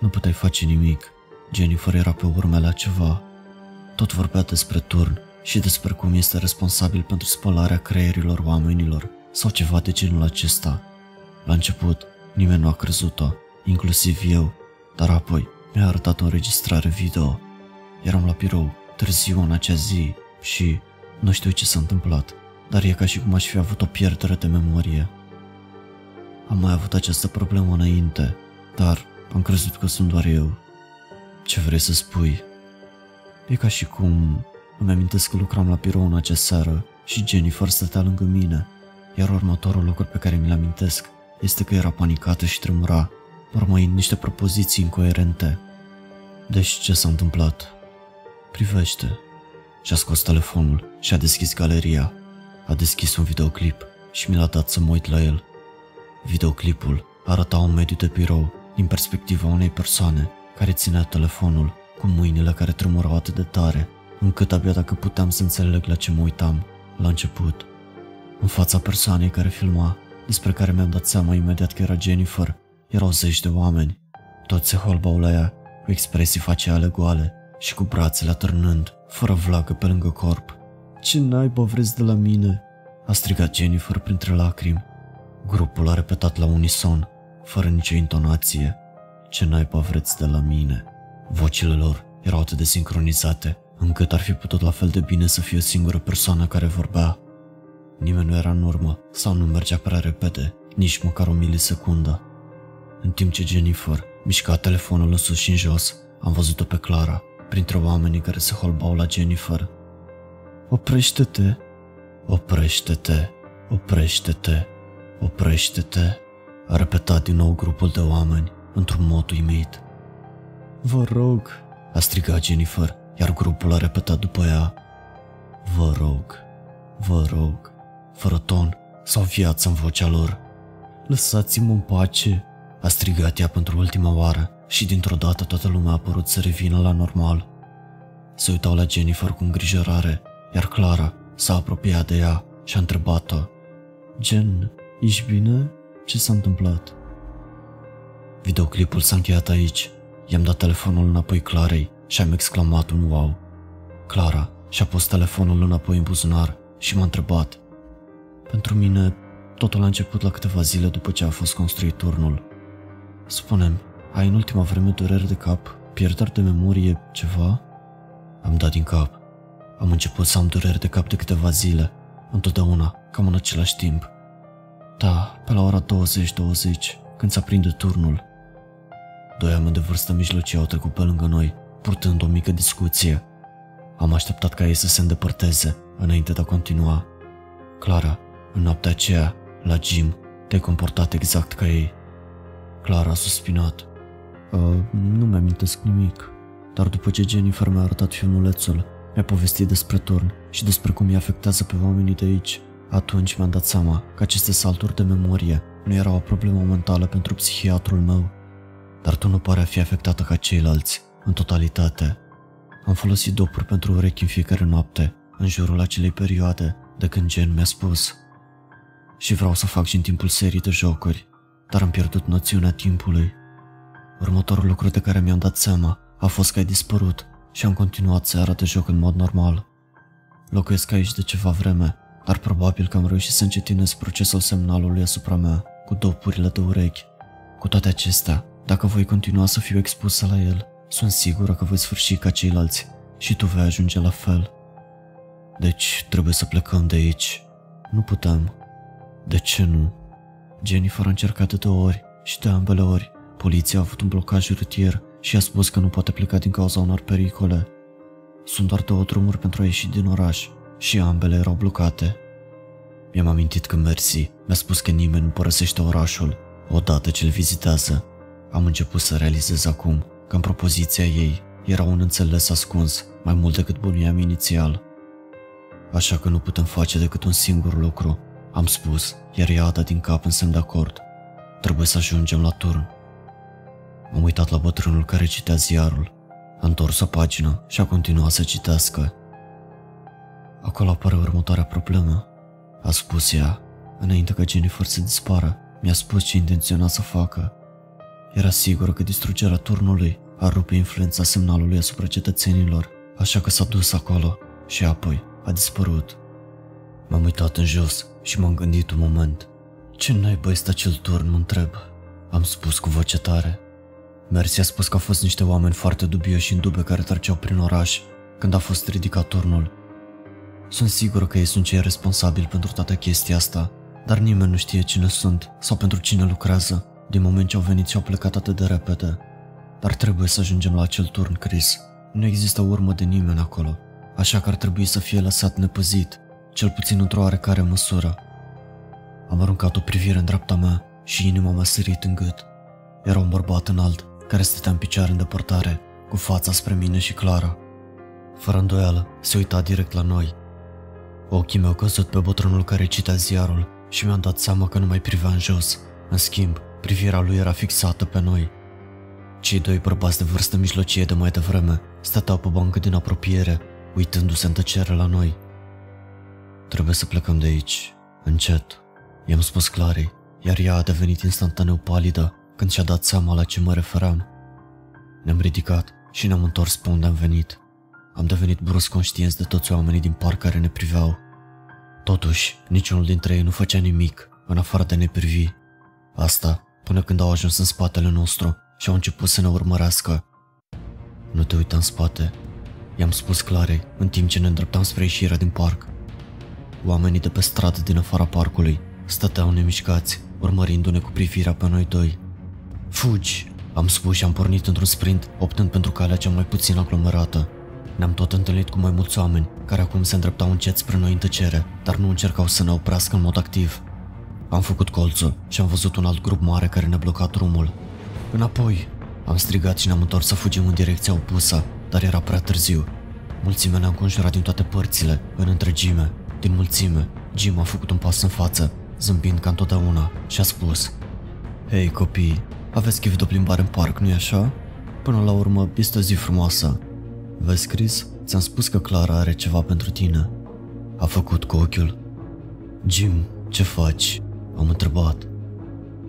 nu puteai face nimic. Jennifer era pe urmele a ceva. Tot vorbea despre turn și despre cum este responsabil pentru spălarea creierilor oamenilor sau ceva de genul acesta. La început, nimeni nu a crezut-o, inclusiv eu, dar apoi mi-a arătat o înregistrare video. Eram la birou, târziu în acea zi și nu știu ce s-a întâmplat, dar e ca și cum aș fi avut o pierdere de memorie. Am mai avut această problemă înainte, dar am crezut că sunt doar eu. Ce vrei să spui? E ca și cum îmi amintesc că lucram la birou în acea seară și Jennifer stătea lângă mine, iar următorul lucru pe care mi-l amintesc este că era panicată și tremura, urmăind niște propoziții incoerente. Deci ce s-a întâmplat? Privește. Și-a scos telefonul și a deschis galeria. A deschis un videoclip și mi l-a dat să mă uit la el. Videoclipul arăta un mediu de birou din perspectiva unei persoane care ținea telefonul cu mâinile care tremurau atât de tare, încât abia dacă puteam să înțeleg la ce mă uitam, la început. În fața persoanei care filma, despre care mi-am dat seama imediat că era Jennifer, erau zeci de oameni. Toți se holbau la ea, cu expresii faciale goale și cu brațele atârnând, fără vlagă pe lângă corp. Ce naiba vreți de la mine?" a strigat Jennifer printre lacrimi. Grupul a repetat la unison, fără nicio intonație. Ce naiba vreți de la mine? Vocile lor erau atât de sincronizate, încât ar fi putut la fel de bine să fie o singură persoană care vorbea. Nimeni nu era în urmă sau nu mergea prea repede, nici măcar o milisecundă. În timp ce Jennifer mișca telefonul în sus și în jos, am văzut-o pe Clara, printre oamenii care se holbau la Jennifer. Oprește-te! Oprește-te! Oprește-te! Oprește-te! A repetat din nou grupul de oameni, într-un mod uimit. Vă rog, A strigat Jennifer, iar grupul a repetat după ea. Vă rog, vă rog, fără ton sau viață în vocea lor. Lăsați-mă în pace, a strigat ea pentru ultima oară și dintr-o dată toată lumea a părut să revină la normal. Se uitau la Jennifer cu îngrijorare, iar Clara s-a apropiat de ea și a întrebat-o. Jen, ești bine? Ce s-a întâmplat? Videoclipul s-a încheiat aici. I-am dat telefonul înapoi Clarei și am exclamat un wow. Clara și-a pus telefonul înapoi în buzunar și m-a întrebat. Pentru mine, totul a început la câteva zile după ce a fost construit turnul. Spunem, ai în ultima vreme dureri de cap, pierderi de memorie, ceva? Am dat din cap. Am început să am dureri de cap de câteva zile, întotdeauna, cam în același timp. Da, pe la ora 20-20, când s-a prinde turnul. Doi oameni de vârstă mijlocie au trecut pe lângă noi, purtând o mică discuție. Am așteptat ca ei să se îndepărteze, înainte de a continua. Clara, în noaptea aceea, la gym, te-ai comportat exact ca ei. Clara a suspinat. Uh, nu mi-amintesc nimic, dar după ce Jennifer mi-a arătat filmulețul, mi-a povestit despre turn și despre cum îi afectează pe oamenii de aici. Atunci mi-am dat seama că aceste salturi de memorie nu erau o problemă mentală pentru psihiatrul meu, dar tu nu pare a fi afectată ca ceilalți, în totalitate. Am folosit dopuri pentru urechi în fiecare noapte, în jurul acelei perioade, de când Jen mi-a spus. Și vreau să fac și în timpul serii de jocuri, dar am pierdut noțiunea timpului. Următorul lucru de care mi-am dat seama a fost că ai dispărut și am continuat seara de joc în mod normal. Locuiesc aici de ceva vreme, dar probabil că am reușit să încetinez procesul semnalului asupra mea cu dopurile de urechi. Cu toate acestea, dacă voi continua să fiu expusă la el, sunt sigură că voi sfârși ca ceilalți și tu vei ajunge la fel. Deci trebuie să plecăm de aici. Nu putem. De ce nu? Jennifer a încercat de două ori și de ambele ori poliția a avut un blocaj rutier și a spus că nu poate pleca din cauza unor pericole. Sunt doar două drumuri pentru a ieși din oraș și ambele erau blocate. Mi-am amintit că Mercy mi-a spus că nimeni nu părăsește orașul odată ce îl vizitează. Am început să realizez acum că în propoziția ei era un înțeles ascuns mai mult decât bunuiam inițial. Așa că nu putem face decât un singur lucru, am spus, iar ea a dat din cap în semn de acord. Trebuie să ajungem la turn. Am uitat la bătrânul care citea ziarul. A întors o pagină și a continuat să citească. Acolo apare următoarea problemă, a spus ea, înainte ca Jennifer să dispară. Mi-a spus ce intenționa să facă. Era sigură că distrugerea turnului ar rupe influența semnalului asupra cetățenilor, așa că s-a dus acolo și apoi a dispărut. M-am uitat în jos și m-am gândit un moment. Ce naiba este acel turn, mă întreb. Am spus cu voce tare. Mersi a spus că au fost niște oameni foarte dubioși în dube care treceau prin oraș când a fost ridicat turnul. Sunt sigur că ei sunt cei responsabili pentru toată chestia asta, dar nimeni nu știe cine sunt sau pentru cine lucrează, din moment ce au venit și au plecat atât de repede. Dar trebuie să ajungem la acel turn, Chris. Nu există urmă de nimeni acolo, așa că ar trebui să fie lăsat nepăzit, cel puțin într-o oarecare măsură. Am aruncat o privire în dreapta mea și inima mea sărit în gât. Era un bărbat înalt, care stătea în picioare în depărtare, cu fața spre mine și Clara. Fără îndoială, se uita direct la noi. Ochii mei au căzut pe bătrânul care citea ziarul și mi-am dat seama că nu mai privea în jos. În schimb, privirea lui era fixată pe noi. Cei doi bărbați de vârstă mijlocie de mai devreme stăteau pe bancă din apropiere, uitându-se în tăcere la noi. Trebuie să plecăm de aici, încet, i-am spus Clarei, iar ea a devenit instantaneu palidă când și-a dat seama la ce mă referam. Ne-am ridicat și ne-am întors pe unde am venit. Am devenit brusc conștienți de toți oamenii din parc care ne priveau. Totuși, niciunul dintre ei nu făcea nimic, în afară de ne privi. Asta până când au ajuns în spatele nostru și au început să ne urmărească. Nu te uita în spate, i-am spus Clarei în timp ce ne îndreptam spre ieșirea din parc. Oamenii de pe stradă din afara parcului stăteau nemișcați, urmărindu-ne cu privirea pe noi doi. Fugi! Am spus și am pornit într-un sprint, optând pentru calea cea mai puțin aglomerată. Ne-am tot întâlnit cu mai mulți oameni, care acum se îndreptau încet spre noi în tăcere, dar nu încercau să ne oprească în mod activ. Am făcut colțul și am văzut un alt grup mare care ne bloca drumul. Înapoi! Am strigat și ne-am întors să fugim în direcția opusă, dar era prea târziu. Mulțimea ne-a înconjurat din toate părțile, în întregime, din mulțime. Jim a făcut un pas în față, zâmbind ca întotdeauna, și a spus Hei copii, aveți chef de o plimbare în parc, nu-i așa? Până la urmă, este o zi frumoasă. Vezi, Chris, ți-am spus că Clara are ceva pentru tine. A făcut cu ochiul. Jim, ce faci? Am întrebat.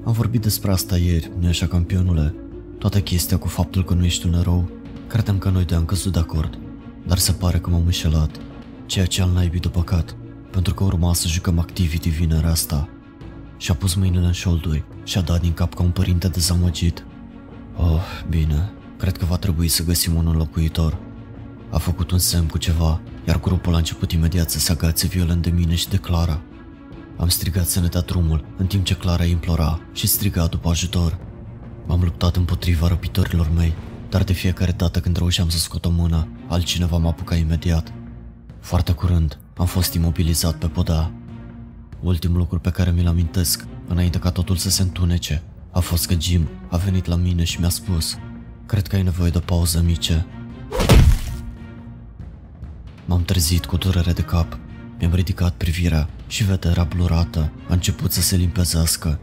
Am vorbit despre asta ieri, nu așa, campionule? Toată chestia cu faptul că nu ești un erou, credeam că noi doi am căzut de acord, dar se pare că m-am înșelat, ceea ce al naibii de păcat, pentru că urma să jucăm Activity vinerea asta. Și-a pus mâinile în șolduri și-a dat din cap ca un părinte dezamăgit. Oh, bine, cred că va trebui să găsim un înlocuitor. A făcut un semn cu ceva, iar grupul a început imediat să se agațe violent de mine și de Clara. Am strigat să ne dea drumul, în timp ce Clara implora și striga după ajutor. M-am luptat împotriva răpitorilor mei, dar de fiecare dată când reușeam să scot o mână, altcineva m-a apucat imediat. Foarte curând, am fost imobilizat pe poda. Ultimul lucru pe care mi-l amintesc, înainte ca totul să se întunece, a fost că Jim a venit la mine și mi-a spus Cred că ai nevoie de o pauză mice. M-am trezit cu durere de cap. Mi-am ridicat privirea și vederea blurată a început să se limpezească.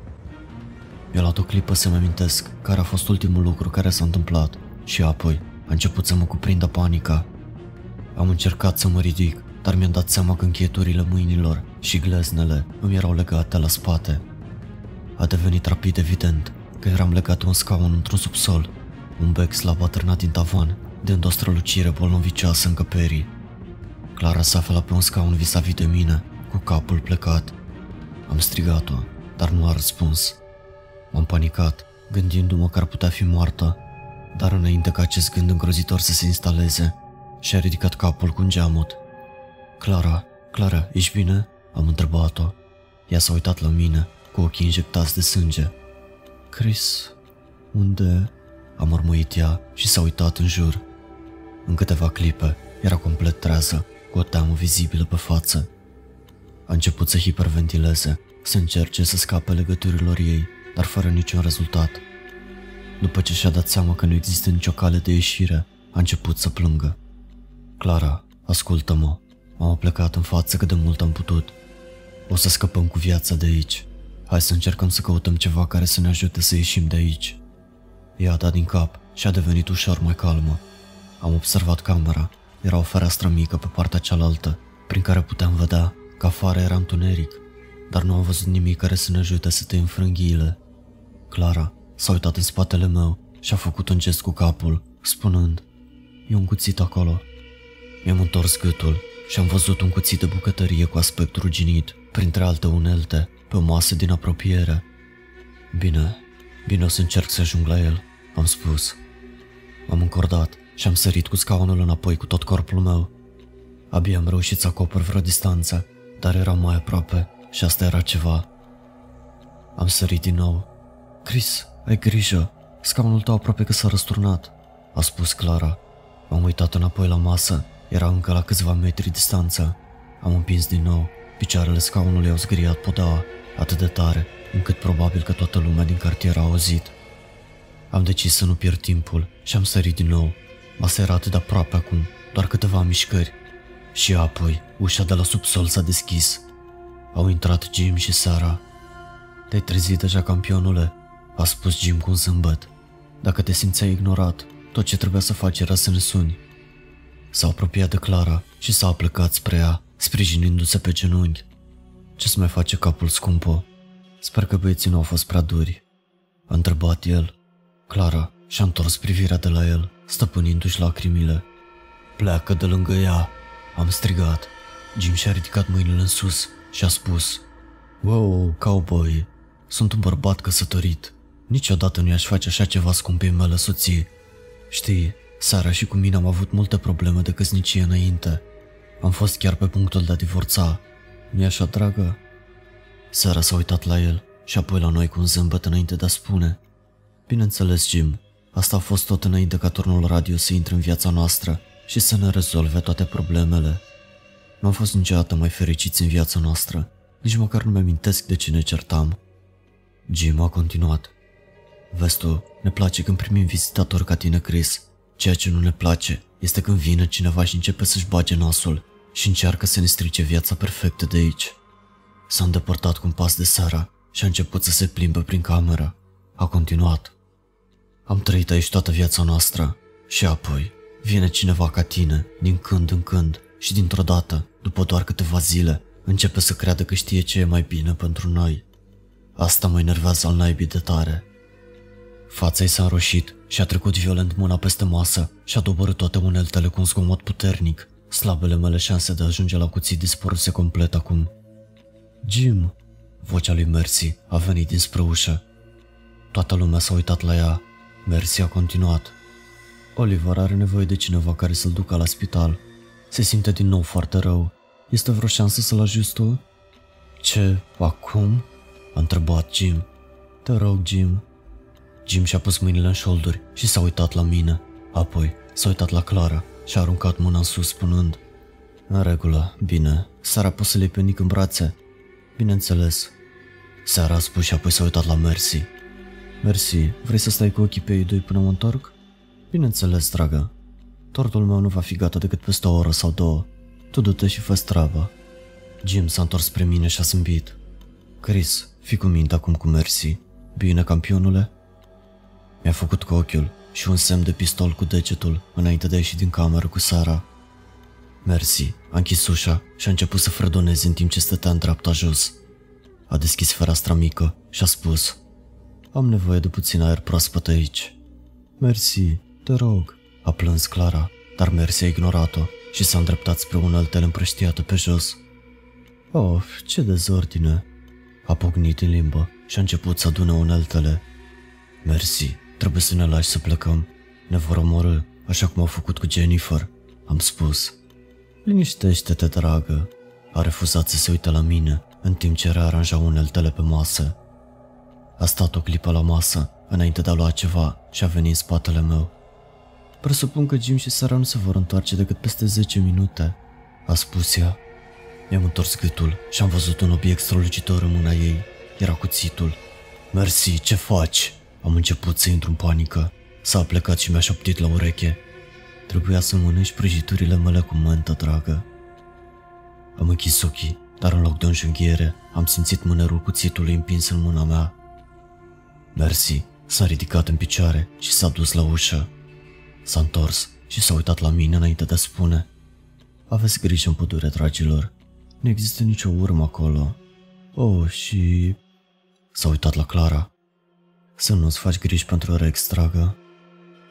Mi-a luat o clipă să-mi amintesc care a fost ultimul lucru care s-a întâmplat și apoi a început să mă cuprindă panica. Am încercat să mă ridic, dar mi-am dat seama că încheieturile mâinilor și gleznele îmi erau legate la spate. A devenit rapid evident că eram legat de un scaun într-un subsol, un bec slab atârnat din tavan, dând o strălucire bolnovicioasă în căperii. Clara s-a aflat pe un scaun vis-a-vis de mine, cu capul plecat. Am strigat-o, dar nu a răspuns. M-am panicat, gândindu-mă că ar putea fi moartă, dar înainte ca acest gând îngrozitor să se instaleze, și-a ridicat capul cu un geamut. Clara, Clara, ești bine? Am întrebat-o. Ea s-a uitat la mine, cu ochii injectați de sânge. Chris, unde? A mărmuit ea și s-a uitat în jur. În câteva clipe, era complet trează, cu o teamă vizibilă pe față. A început să hiperventileze, să încerce să scape legăturilor ei, dar fără niciun rezultat. După ce și-a dat seama că nu există nicio cale de ieșire, a început să plângă. Clara, ascultă-mă. M-am plecat în față cât de mult am putut. O să scăpăm cu viața de aici. Hai să încercăm să căutăm ceva care să ne ajute să ieșim de aici. Ea a dat din cap și a devenit ușor mai calmă. Am observat camera. Era o fereastră mică pe partea cealaltă, prin care puteam vedea că afară era întuneric, dar nu am văzut nimic care să ne ajute să tăiem frânghiile. Clara s-a uitat în spatele meu și a făcut un gest cu capul, spunând E un cuțit acolo. Mi-am întors gâtul și am văzut un cuțit de bucătărie cu aspect ruginit, printre alte unelte, pe o masă din apropiere. Bine, bine o să încerc să ajung la el, am spus. M-am încordat și am sărit cu scaunul înapoi cu tot corpul meu. Abia am reușit să acopăr vreo distanță, dar eram mai aproape și asta era ceva. Am sărit din nou. Chris, ai grijă, scaunul tău aproape că s-a răsturnat, a spus Clara. M-am uitat înapoi la masă, era încă la câțiva metri distanță. Am împins din nou, picioarele scaunului au zgriat podaua atât de tare, încât probabil că toată lumea din cartier a auzit. Am decis să nu pierd timpul și am sărit din nou. Masa era atât de aproape acum, doar câteva mișcări. Și apoi, ușa de la subsol s-a deschis. Au intrat Jim și Sara. Te-ai trezit deja, campionule? A spus Jim cu un zâmbet. Dacă te simțeai ignorat, tot ce trebuia să faci era să ne suni. S-a apropiat de Clara și s-a plecat spre ea, sprijinindu-se pe genunchi. Ce-ți mai face capul scumpo? Sper că băieții nu au fost prea duri. A întrebat el. Clara și-a întors privirea de la el, stăpânindu-și lacrimile. Pleacă de lângă ea, am strigat. Jim și-a ridicat mâinile în sus și a spus Wow, cowboy, sunt un bărbat căsătorit. Niciodată nu i-aș face așa ceva scumpei mele soții. Știi, Sara și cu mine am avut multe probleme de căsnicie înainte. Am fost chiar pe punctul de a divorța. Nu-i așa, dragă? Sara s-a uitat la el și apoi la noi cu un zâmbet înainte de a spune Bineînțeles, Jim, asta a fost tot înainte ca turnul radio să intre în viața noastră și să ne rezolve toate problemele. Nu am fost niciodată mai fericiți în viața noastră, nici măcar nu mi-amintesc de ce ne certam. Jim a continuat. Vezi tu, ne place când primim vizitatori ca tine, Chris. Ceea ce nu ne place este când vine cineva și începe să-și bage nasul și încearcă să ne strice viața perfectă de aici. S-a îndepărtat cu un pas de seara și a început să se plimbe prin cameră. A continuat. Am trăit aici toată viața noastră și apoi vine cineva ca tine, din când în când și dintr-o dată, după doar câteva zile, începe să creadă că știe ce e mai bine pentru noi. Asta mă enervează al naibii de tare. Fața i s-a înroșit și a trecut violent mâna peste masă și a dobărât toate uneltele cu un zgomot puternic. Slabele mele șanse de a ajunge la cuțit dispăruse complet acum. Jim, vocea lui Mercy a venit dinspre ușă. Toată lumea s-a uitat la ea. Mercy a continuat. Oliver are nevoie de cineva care să-l ducă la spital. Se simte din nou foarte rău. Este vreo șansă să-l ajuți tu? Ce, acum? A întrebat Jim. Te rog, Jim. Jim și-a pus mâinile în șolduri și s-a uitat la mine. Apoi s-a uitat la Clara și a aruncat mâna în sus spunând În regulă, bine, Sara poți să le pe Nick în brațe? Bineînțeles. Seara a spus și apoi s-a uitat la Mercy. Mercy, vrei să stai cu ochii pe ei doi până mă întorc? Bineînțeles, dragă. Tortul meu nu va fi gata decât peste o oră sau două. Tu du-te și fă treaba. Jim s-a întors spre mine și a zâmbit. Chris, fi cu minte acum cu Mercy. Bine, campionule? Mi-a făcut cu ochiul și un semn de pistol cu degetul înainte de a ieși din cameră cu Sara. Mersi, a închis ușa și a început să fredoneze în timp ce stătea în dreapta jos. A deschis fereastra mică și a spus Am nevoie de puțin aer proaspăt aici. Mersi, te rog, a plâns Clara, dar Mersi a ignorat-o și s-a îndreptat spre uneltele împrăștiată pe jos. Oh, ce dezordine! A pocnit în limbă și a început să adune uneltele. Mersi, trebuie să ne lași să plecăm. Ne vor omorâ, așa cum au făcut cu Jennifer, am spus. Liniștește-te, dragă. A refuzat să se uite la mine, în timp ce rearanja uneltele pe masă. A stat o clipă la masă, înainte de a lua ceva și a venit în spatele meu. Presupun că Jim și Sara nu se vor întoarce decât peste 10 minute, a spus ea. Mi-am întors gâtul și am văzut un obiect strălucitor în mâna ei. Era cuțitul. Mersi, ce faci? Am început să intru în panică. S-a plecat și mi-a șoptit la ureche. Trebuia să mănânci prăjiturile mele cu mentă, dragă. Am închis ochii, dar în loc de o înjunghiere, am simțit mânerul cuțitului împins în mâna mea. Mersi, s-a ridicat în picioare și s-a dus la ușă. S-a întors și s-a uitat la mine înainte de a spune Aveți grijă în pădure, dragilor. Nu există nicio urmă acolo. Oh, și... S-a uitat la Clara. Să nu-ți faci griji pentru Rex, dragă.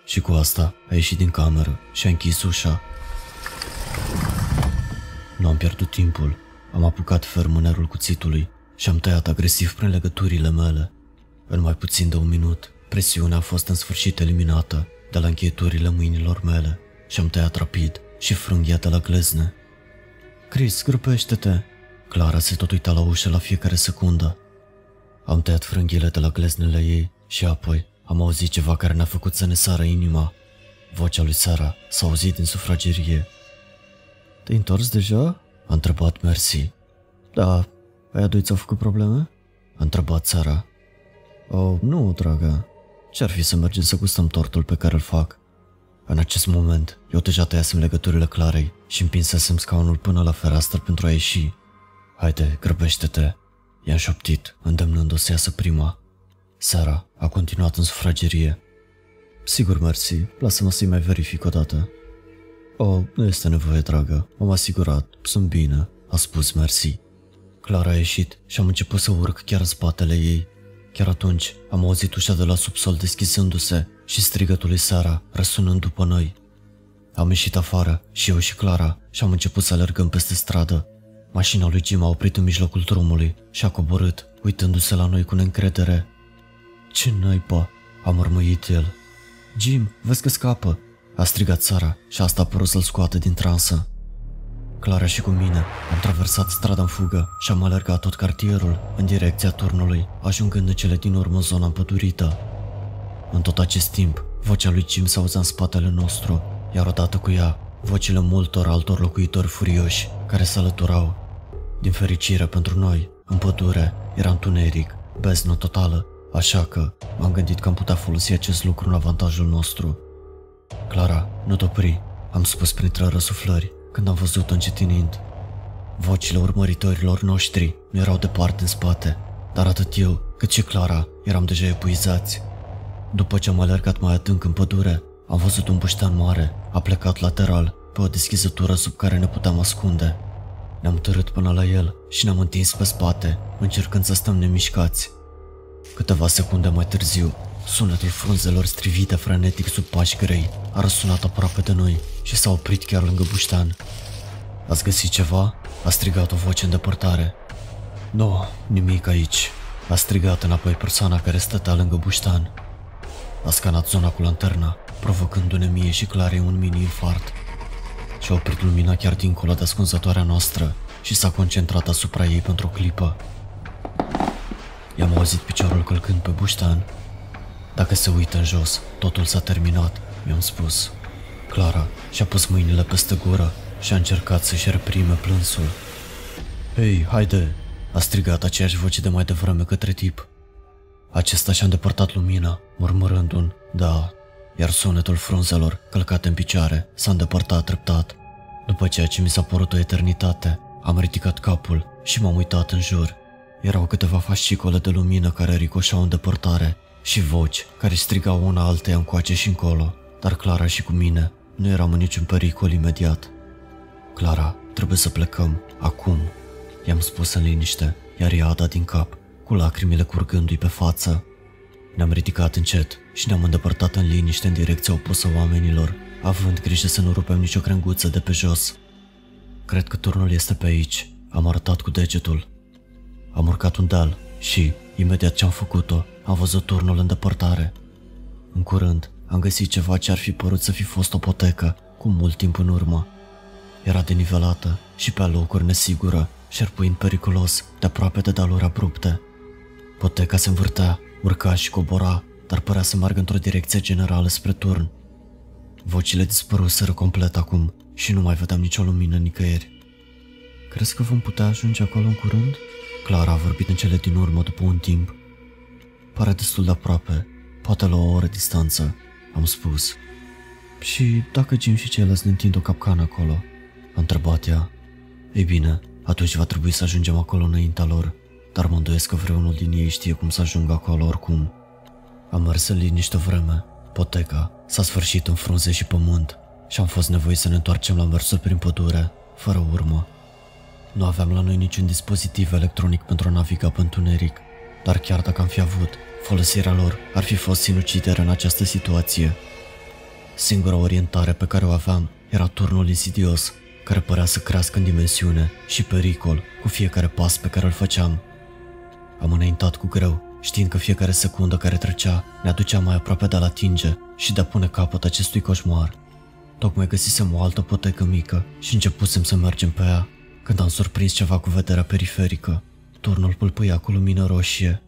Și cu asta a ieșit din cameră și a închis ușa. Nu am pierdut timpul. Am apucat ferm mânerul cuțitului și am tăiat agresiv prin legăturile mele. În mai puțin de un minut, presiunea a fost în sfârșit eliminată de la încheieturile mâinilor mele și am tăiat rapid și frânghia de la glezne. Chris, grăpește-te! Clara se tot uita la ușă la fiecare secundă. Am tăiat frânghiile de la gleznele ei și apoi am auzit ceva care ne-a făcut să ne sară inima. Vocea lui Sara s-a auzit din sufragerie. Te-ai întors deja? A întrebat Mercy. Da, aia doi ți-au făcut probleme? A întrebat Sara. Oh, nu, dragă. Ce-ar fi să mergem să gustăm tortul pe care îl fac? În acest moment, eu deja tăiasem legăturile clarei și împinsesem scaunul până la fereastră pentru a ieși. Haide, grăbește-te, i-am șoptit, îndemnându-o să iasă prima. Sara a continuat în sufragerie. Sigur, mersi, lasă-mă să-i mai verific o dată. Oh, nu este nevoie, dragă, m-am asigurat, sunt bine, a spus mersi. Clara a ieșit și am început să urc chiar în spatele ei. Chiar atunci am auzit ușa de la subsol deschizându-se și strigătul lui Sara răsunând după noi. Am ieșit afară și eu și Clara și am început să alergăm peste stradă. Mașina lui Jim a oprit în mijlocul drumului și a coborât, uitându-se la noi cu neîncredere. Ce naiba, a mărmăit el. Jim, vezi că scapă, a strigat Sara și asta a părut să-l scoată din transă. Clara și cu mine am traversat strada în fugă și am alergat tot cartierul în direcția turnului, ajungând în cele din urmă zona împădurită. În tot acest timp, vocea lui Jim s auzea în spatele nostru, iar odată cu ea, vocile multor altor locuitori furioși care se alăturau. Din fericire pentru noi, în pădure, era întuneric, beznă totală, așa că m-am gândit că am putea folosi acest lucru în avantajul nostru. Clara, nu te opri, am spus printre răsuflări când am văzut-o încetinind. Vocile urmăritorilor noștri nu erau departe în spate, dar atât eu cât și Clara eram deja epuizați. După ce am alergat mai adânc în pădure, am văzut un buștean mare, a plecat lateral, pe o deschizătură sub care ne puteam ascunde. Ne-am târât până la el și ne-am întins pe spate, încercând să stăm nemișcați. Câteva secunde mai târziu, sunetul frunzelor strivite frenetic sub pași grei a răsunat aproape de noi și s-a oprit chiar lângă buștean. Ați găsit ceva? A strigat o voce în depărtare. Nu, nimic aici. A strigat înapoi persoana care stătea lângă buștan. A scanat zona cu lanterna, provocându-ne mie și Clarei un mini-infart. Și-a oprit lumina chiar dincolo de ascunzătoarea noastră și s-a concentrat asupra ei pentru o clipă. I-am auzit piciorul călcând pe buștan. Dacă se uită în jos, totul s-a terminat, mi-am spus. Clara și-a pus mâinile peste gură și a încercat să-și reprime plânsul. Hei, haide!" a strigat aceeași voce de mai devreme către tip. Acesta și-a îndepărtat lumina, murmurând un da, iar sunetul frunzelor, călcate în picioare, s-a îndepărtat treptat. După ceea ce mi s-a părut o eternitate, am ridicat capul și m-am uitat în jur. Erau câteva fascicole de lumină care ricoșau în depărtare și voci care strigau una alteia încoace și încolo, dar Clara și cu mine nu eram în niciun pericol imediat. Clara, trebuie să plecăm, acum, i-am spus în liniște, iar ea a dat din cap, cu lacrimile curgându-i pe față. Ne-am ridicat încet și ne-am îndepărtat în liniște în direcția opusă oamenilor, având grijă să nu rupem nicio crenguță de pe jos. Cred că turnul este pe aici, am arătat cu degetul. Am urcat un deal și, imediat ce am făcut-o, am văzut turnul în depărtare. În curând, am găsit ceva ce ar fi părut să fi fost o potecă, cu mult timp în urmă. Era denivelată și pe locuri nesigură, șerpuind periculos de aproape de daluri abrupte. Poteca se învârtea, urca și cobora, dar părea să meargă într-o direcție generală spre turn. Vocile dispăruseră complet acum și nu mai vedeam nicio lumină nicăieri. Crezi că vom putea ajunge acolo în curând? Clara a vorbit în cele din urmă după un timp. Pare destul de aproape, poate la o oră distanță, am spus. Și dacă Jim și ceilalți ne întind o capcană acolo? A întrebat ea. Ei bine, atunci va trebui să ajungem acolo înaintea lor, dar mă îndoiesc că vreunul din ei știe cum să ajungă acolo oricum. Am mers în liniște vreme. Poteca s-a sfârșit în frunze și pământ și am fost nevoit să ne întoarcem la mersul prin pădure, fără urmă. Nu aveam la noi niciun dispozitiv electronic pentru a naviga pe întuneric, dar chiar dacă am fi avut, folosirea lor ar fi fost sinucidere în această situație. Singura orientare pe care o aveam era turnul insidios, care părea să crească în dimensiune și pericol cu fiecare pas pe care îl făceam. Am înaintat cu greu, știind că fiecare secundă care trecea ne aducea mai aproape de a atinge și de a pune capăt acestui coșmar. Tocmai găsisem o altă potecă mică și începusem să mergem pe ea, când am surprins ceva cu vederea periferică. Turnul pâlpâia cu lumină roșie.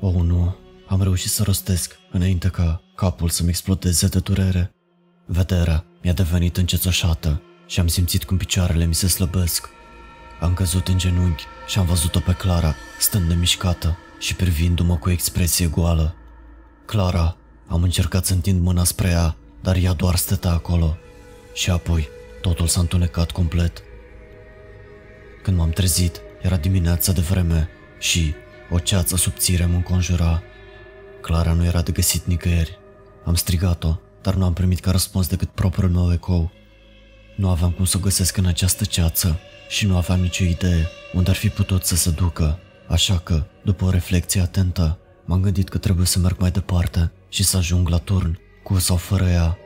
O, oh, nu, am reușit să rostesc înainte ca capul să-mi explodeze de durere. Vederea mi-a devenit încețoșată și am simțit cum picioarele mi se slăbesc. Am căzut în genunchi și am văzut-o pe Clara, stând nemișcată și privindu-mă cu expresie goală. Clara, am încercat să întind mâna spre ea, dar ea doar stătea acolo. Și apoi, totul s-a întunecat complet. Când m-am trezit, era dimineața de vreme și o ceață subțire mă înconjura. Clara nu era de găsit nicăieri. Am strigat-o, dar nu am primit ca răspuns decât propriul meu ecou. Nu aveam cum să o găsesc în această ceață și nu aveam nicio idee unde ar fi putut să se ducă, așa că, după o reflecție atentă, m-am gândit că trebuie să merg mai departe și să ajung la turn, cu sau fără ea.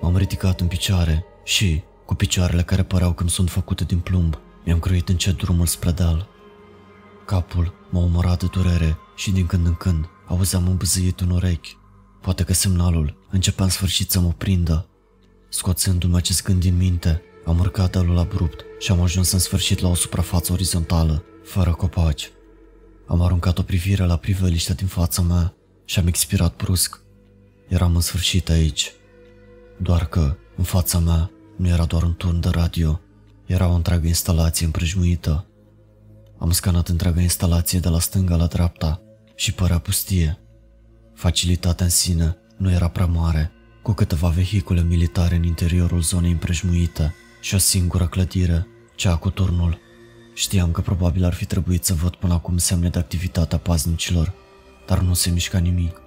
M-am ridicat în picioare și, cu picioarele care păreau că sunt făcute din plumb, mi-am croit încet drumul spre deal. Capul m-a omorat de durere și din când în când auzeam un băzâit în urechi. Poate că semnalul începea în sfârșit să mă prindă. Scoțându-mi acest gând din minte, am urcat dealul abrupt și am ajuns în sfârșit la o suprafață orizontală, fără copaci. Am aruncat o privire la priveliștea din fața mea și am expirat brusc. Eram în sfârșit aici. Doar că, în fața mea, nu era doar un turn de radio, era o întreagă instalație împrejmuită. Am scanat întreaga instalație de la stânga la dreapta și părea pustie. Facilitatea în sine nu era prea mare, cu câteva vehicule militare în interiorul zonei împrejmuite și o singură clădire, cea cu turnul. Știam că probabil ar fi trebuit să văd până acum semne de activitate a paznicilor, dar nu se mișca nimic.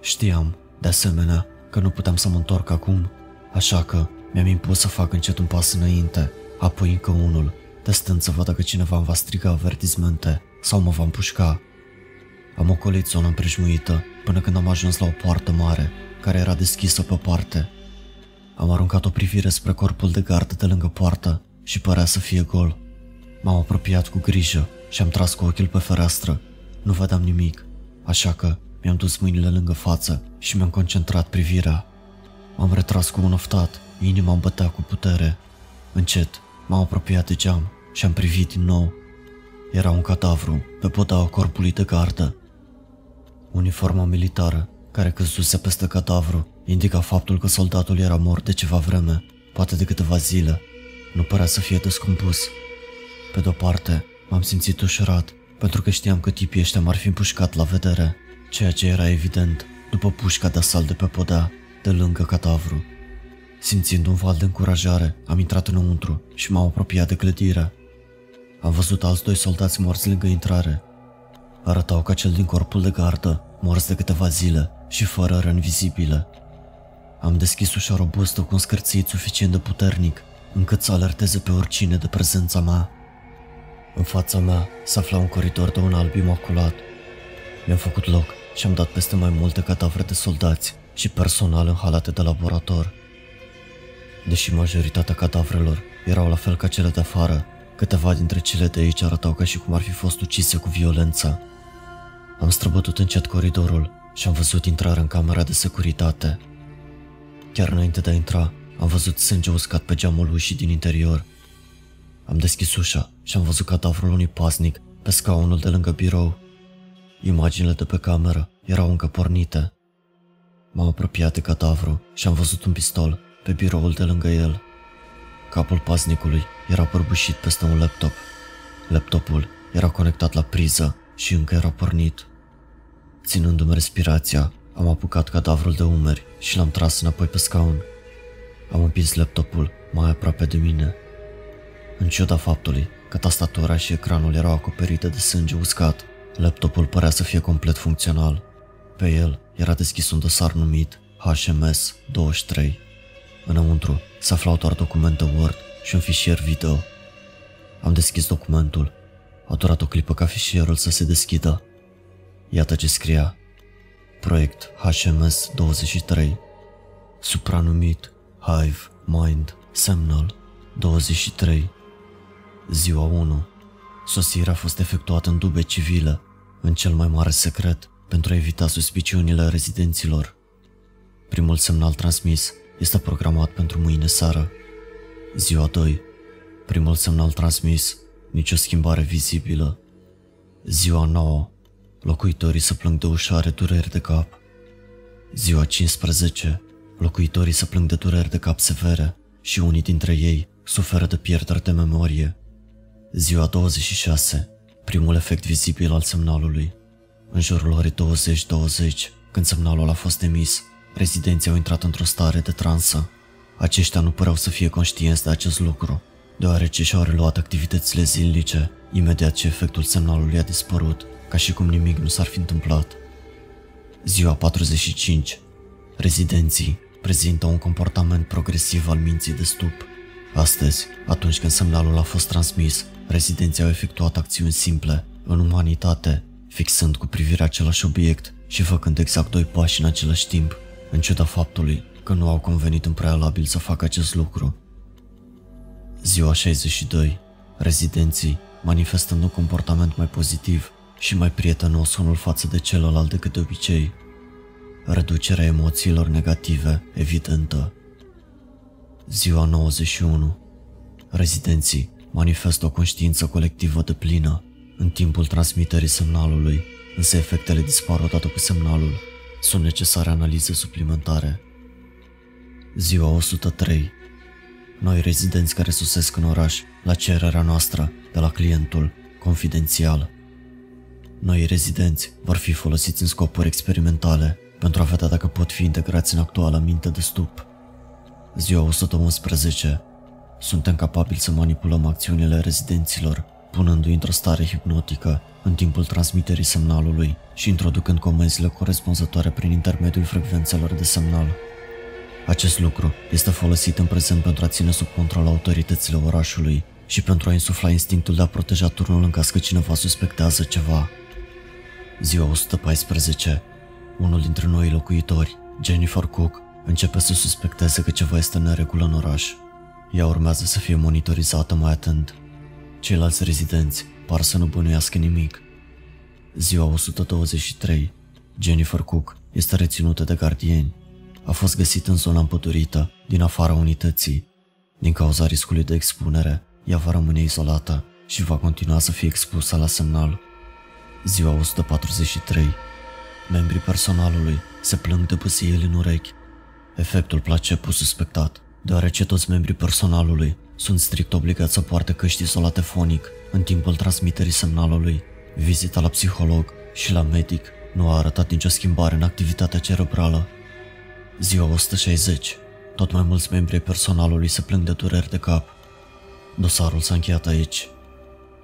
Știam, de asemenea, că nu puteam să mă întorc acum, așa că mi-am impus să fac încet un pas înainte, apoi încă unul, testând să văd dacă cineva îmi va striga avertizmente sau mă va împușca. Am ocolit zona împrejmuită până când am ajuns la o poartă mare, care era deschisă pe parte. Am aruncat o privire spre corpul de gardă de lângă poartă și părea să fie gol. M-am apropiat cu grijă și am tras cu ochiul pe fereastră. Nu vedeam nimic, așa că mi-am dus mâinile lângă față și mi-am concentrat privirea. M-am retras cu un oftat, inima îmi bătea cu putere. Încet, m-am apropiat de geam și am privit din nou. Era un cadavru pe podaua corpului de gardă. Uniforma militară care căzuse peste cadavru indica faptul că soldatul era mort de ceva vreme, poate de câteva zile. Nu părea să fie descompus. Pe de-o parte, m-am simțit ușurat, pentru că știam că tipii ăștia m-ar fi împușcat la vedere, ceea ce era evident după pușca de asalt de pe podea, de lângă cadavru. Simțind un val de încurajare, am intrat înăuntru și m-am apropiat de clădire. Am văzut alți doi soldați morți lângă intrare. Arătau ca cel din corpul de gardă, morți de câteva zile și fără răni vizibile. Am deschis ușa robustă cu un scârțit suficient de puternic încât să alerteze pe oricine de prezența mea. În fața mea se afla un coridor de un alb imaculat. Mi-am făcut loc și am dat peste mai multe cadavre de soldați și personal în halate de laborator. Deși majoritatea cadavrelor erau la fel ca cele de afară, câteva dintre cele de aici arătau ca și cum ar fi fost ucise cu violență. Am străbătut încet coridorul și am văzut intrarea în camera de securitate. Chiar înainte de a intra, am văzut sânge uscat pe geamul ușii din interior. Am deschis ușa și am văzut cadavrul unui pasnic pe scaunul de lângă birou. Imaginile de pe cameră erau încă pornite. M-am apropiat de cadavru și am văzut un pistol pe biroul de lângă el. Capul pasnicului era părbușit peste un laptop. Laptopul era conectat la priză și încă era pornit. Ținându-mi respirația, am apucat cadavrul de umeri și l-am tras înapoi pe scaun. Am împins laptopul mai aproape de mine. În ciuda faptului că tastatura și ecranul erau acoperite de sânge uscat, laptopul părea să fie complet funcțional. Pe el era deschis un dosar numit HMS 23. Înăuntru se aflau doar documente Word și un fișier video. Am deschis documentul. A durat o clipă ca fișierul să se deschidă. Iată ce scria. Proiect HMS 23. Supranumit Hive Mind Semnal 23. Ziua 1. Sosirea a fost efectuată în dube civile, în cel mai mare secret, pentru a evita suspiciunile rezidenților. Primul semnal transmis este programat pentru mâine seară. Ziua 2. Primul semnal transmis, nicio schimbare vizibilă. Ziua 9. Locuitorii se plâng de ușoare dureri de cap. Ziua 15. Locuitorii se plâng de dureri de cap severe și unii dintre ei suferă de pierdere de memorie. Ziua 26. Primul efect vizibil al semnalului. În jurul orei 20-20, când semnalul a fost emis, rezidenții au intrat într-o stare de transă. Aceștia nu păreau să fie conștienți de acest lucru, deoarece și-au reluat activitățile zilnice imediat ce efectul semnalului a dispărut, ca și cum nimic nu s-ar fi întâmplat. Ziua 45. Rezidenții prezintă un comportament progresiv al minții de stup. Astăzi, atunci când semnalul a fost transmis, rezidenții au efectuat acțiuni simple, în umanitate, fixând cu privirea același obiect și făcând exact doi pași în același timp, în ciuda faptului că nu au convenit în prealabil să facă acest lucru. Ziua 62. Rezidenții, manifestând un comportament mai pozitiv și mai prietenos unul față de celălalt decât de obicei, reducerea emoțiilor negative evidentă. Ziua 91. Rezidenții manifestă o conștiință colectivă de plină în timpul transmiterii semnalului, însă efectele dispar odată cu semnalul. Sunt necesare analize suplimentare. Ziua 103. Noi rezidenți care susesc în oraș, la cererea noastră, de la clientul, confidențial. Noi rezidenți vor fi folosiți în scopuri experimentale pentru a vedea dacă pot fi integrați în actuala minte de stup. Ziua 111. Suntem capabili să manipulăm acțiunile rezidenților, punându-i într-o stare hipnotică în timpul transmiterii semnalului și introducând comenzile corespunzătoare prin intermediul frecvențelor de semnal. Acest lucru este folosit în prezent pentru a ține sub control autoritățile orașului și pentru a insufla instinctul de a proteja turnul în caz că cineva suspectează ceva. Ziua 114. Unul dintre noi locuitori, Jennifer Cook, începe să suspecteze că ceva este în neregulă în oraș. Ea urmează să fie monitorizată mai atent. Ceilalți rezidenți par să nu bănuiască nimic. Ziua 123. Jennifer Cook este reținută de gardieni. A fost găsit în zona împădurită, din afara unității. Din cauza riscului de expunere, ea va rămâne izolată și va continua să fie expusă la semnal. Ziua 143. Membrii personalului se plâng de băsieli în urechi. Efectul placebo suspectat, deoarece toți membrii personalului sunt strict obligați să poarte căști izolate fonic în timpul transmiterii semnalului. Vizita la psiholog și la medic nu a arătat nicio schimbare în activitatea cerebrală. Ziua 160. Tot mai mulți membri ai personalului se plâng de dureri de cap. Dosarul s-a încheiat aici.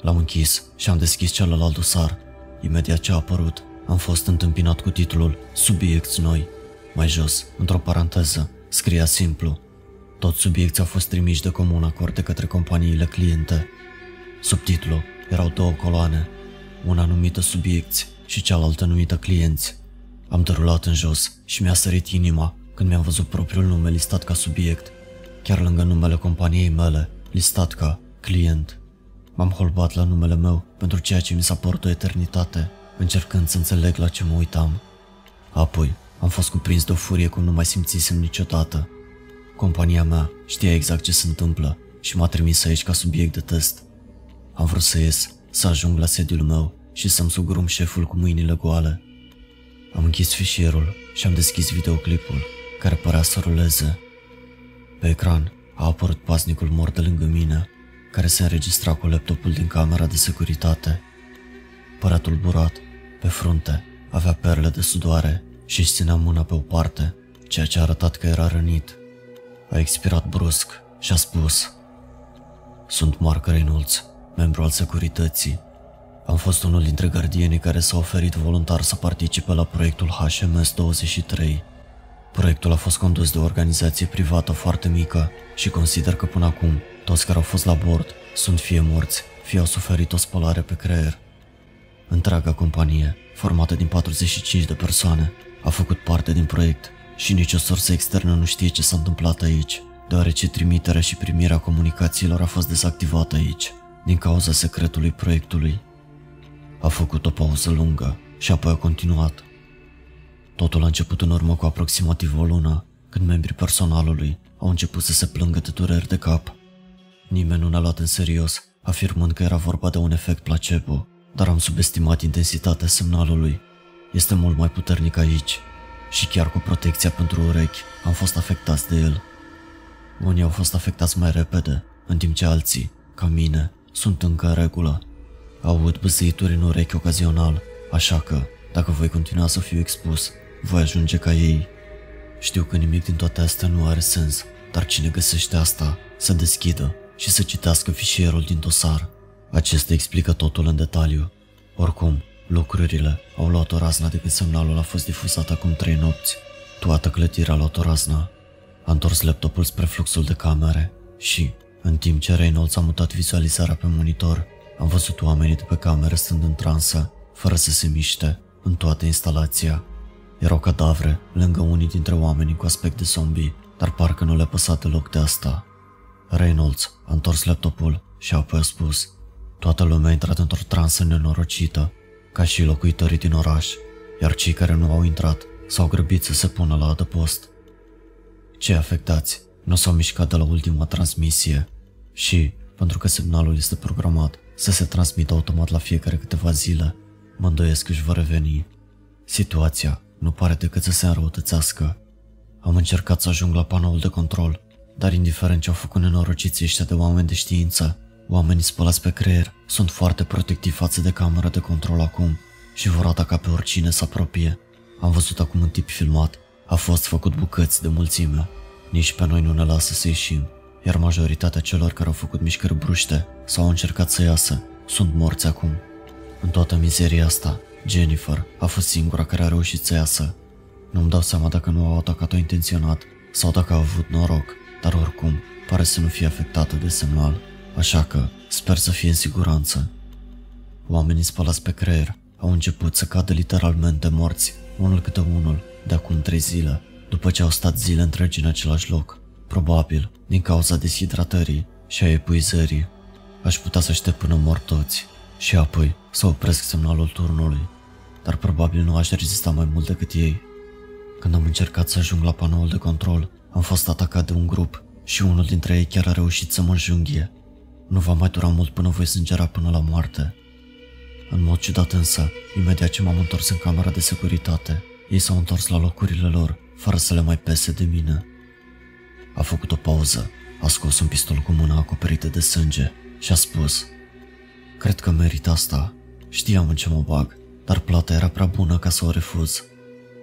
L-am închis și am deschis celălalt dosar. Imediat ce a apărut, am fost întâmpinat cu titlul Subiecti noi. Mai jos, într-o paranteză, scria simplu. Toți subiecții au fost trimiși de comun acord de către companiile cliente. Subtitlul erau două coloane, una numită subiecti și cealaltă numită clienți. Am derulat în jos și mi-a sărit inima când mi-am văzut propriul nume listat ca subiect, chiar lângă numele companiei mele, listat ca client. M-am holbat la numele meu pentru ceea ce mi s-a părut o eternitate, încercând să înțeleg la ce mă uitam. Apoi am fost cuprins de o furie cum nu mai simțisem niciodată. Compania mea știa exact ce se întâmplă și m-a trimis aici ca subiect de test. Am vrut să ies, să ajung la sediul meu și să-mi sugrum șeful cu mâinile goale. Am închis fișierul și am deschis videoclipul, care părea să ruleze. Pe ecran a apărut pasnicul mort de lângă mine, care se înregistra cu laptopul din camera de securitate. Părea tulburat, pe frunte, avea perle de sudoare și își ținea mâna pe o parte, ceea ce a arătat că era rănit. A expirat brusc și a spus Sunt Mark Reynolds, membru al securității. Am fost unul dintre gardienii care s-a oferit voluntar să participe la proiectul HMS 23. Proiectul a fost condus de o organizație privată foarte mică și consider că până acum toți care au fost la bord sunt fie morți, fie au suferit o spălare pe creier. Întreaga companie, formată din 45 de persoane, a făcut parte din proiect și nicio sursă externă nu știe ce s-a întâmplat aici, deoarece trimiterea și primirea comunicațiilor a fost dezactivată aici, din cauza secretului proiectului. A făcut o pauză lungă și apoi a continuat. Totul a început în urmă cu aproximativ o lună, când membrii personalului au început să se plângă de dureri de cap. Nimeni nu ne-a luat în serios, afirmând că era vorba de un efect placebo, dar am subestimat intensitatea semnalului. Este mult mai puternic aici și chiar cu protecția pentru urechi am fost afectați de el. Unii au fost afectați mai repede, în timp ce alții, ca mine, sunt încă în regulă. Aud băsăituri în urechi ocazional, așa că, dacă voi continua să fiu expus, voi ajunge ca ei. Știu că nimic din toate astea nu are sens, dar cine găsește asta, să deschidă și să citească fișierul din dosar. Acesta explică totul în detaliu. Oricum, lucrurile au luat o razna de când semnalul a fost difuzat acum trei nopți. Toată clădirea a luat o razna. A întors laptopul spre fluxul de camere și, în timp ce Reynolds a mutat vizualizarea pe monitor, am văzut oamenii de pe cameră stând în transă, fără să se miște, în toată instalația. Erau cadavre lângă unii dintre oamenii cu aspect de zombie, dar parcă nu le-a păsat deloc de asta. Reynolds a întors laptopul și apoi a spus Toată lumea a intrat într-o transă nenorocită, ca și locuitorii din oraș, iar cei care nu au intrat s-au grăbit să se pună la adăpost. Cei afectați nu s-au mișcat de la ultima transmisie și, pentru că semnalul este programat să se transmită automat la fiecare câteva zile, mă îndoiesc că își va reveni. Situația nu pare decât să se înrăutățească. Am încercat să ajung la panoul de control, dar indiferent ce au făcut nenorociții ăștia de oameni de știință, oamenii spălați pe creier sunt foarte protectivi față de camera de control acum și vor ataca pe oricine să apropie. Am văzut acum un tip filmat, a fost făcut bucăți de mulțime. Nici pe noi nu ne lasă să ieșim, iar majoritatea celor care au făcut mișcări bruște sau au încercat să iasă sunt morți acum. În toată mizeria asta, Jennifer a fost singura care a reușit să iasă. Nu-mi dau seama dacă nu au atacat-o intenționat sau dacă a avut noroc, dar oricum pare să nu fie afectată de semnal, așa că sper să fie în siguranță. Oamenii spălați pe creier au început să cadă literalmente morți, unul câte unul, de acum trei zile, după ce au stat zile întregi în același loc, probabil din cauza deshidratării și a epuizării. Aș putea să aștept până mor toți și apoi să opresc semnalul turnului, dar probabil nu aș rezista mai mult decât ei. Când am încercat să ajung la panoul de control, am fost atacat de un grup și unul dintre ei chiar a reușit să mă înjunghie. Nu va mai dura mult până voi sângera până la moarte. În mod ciudat însă, imediat ce m-am întors în camera de securitate, ei s-au întors la locurile lor, fără să le mai pese de mine. A făcut o pauză, a scos un pistol cu mâna acoperită de sânge și a spus Cred că merit asta. Știam în ce mă bag, dar plata era prea bună ca să o refuz.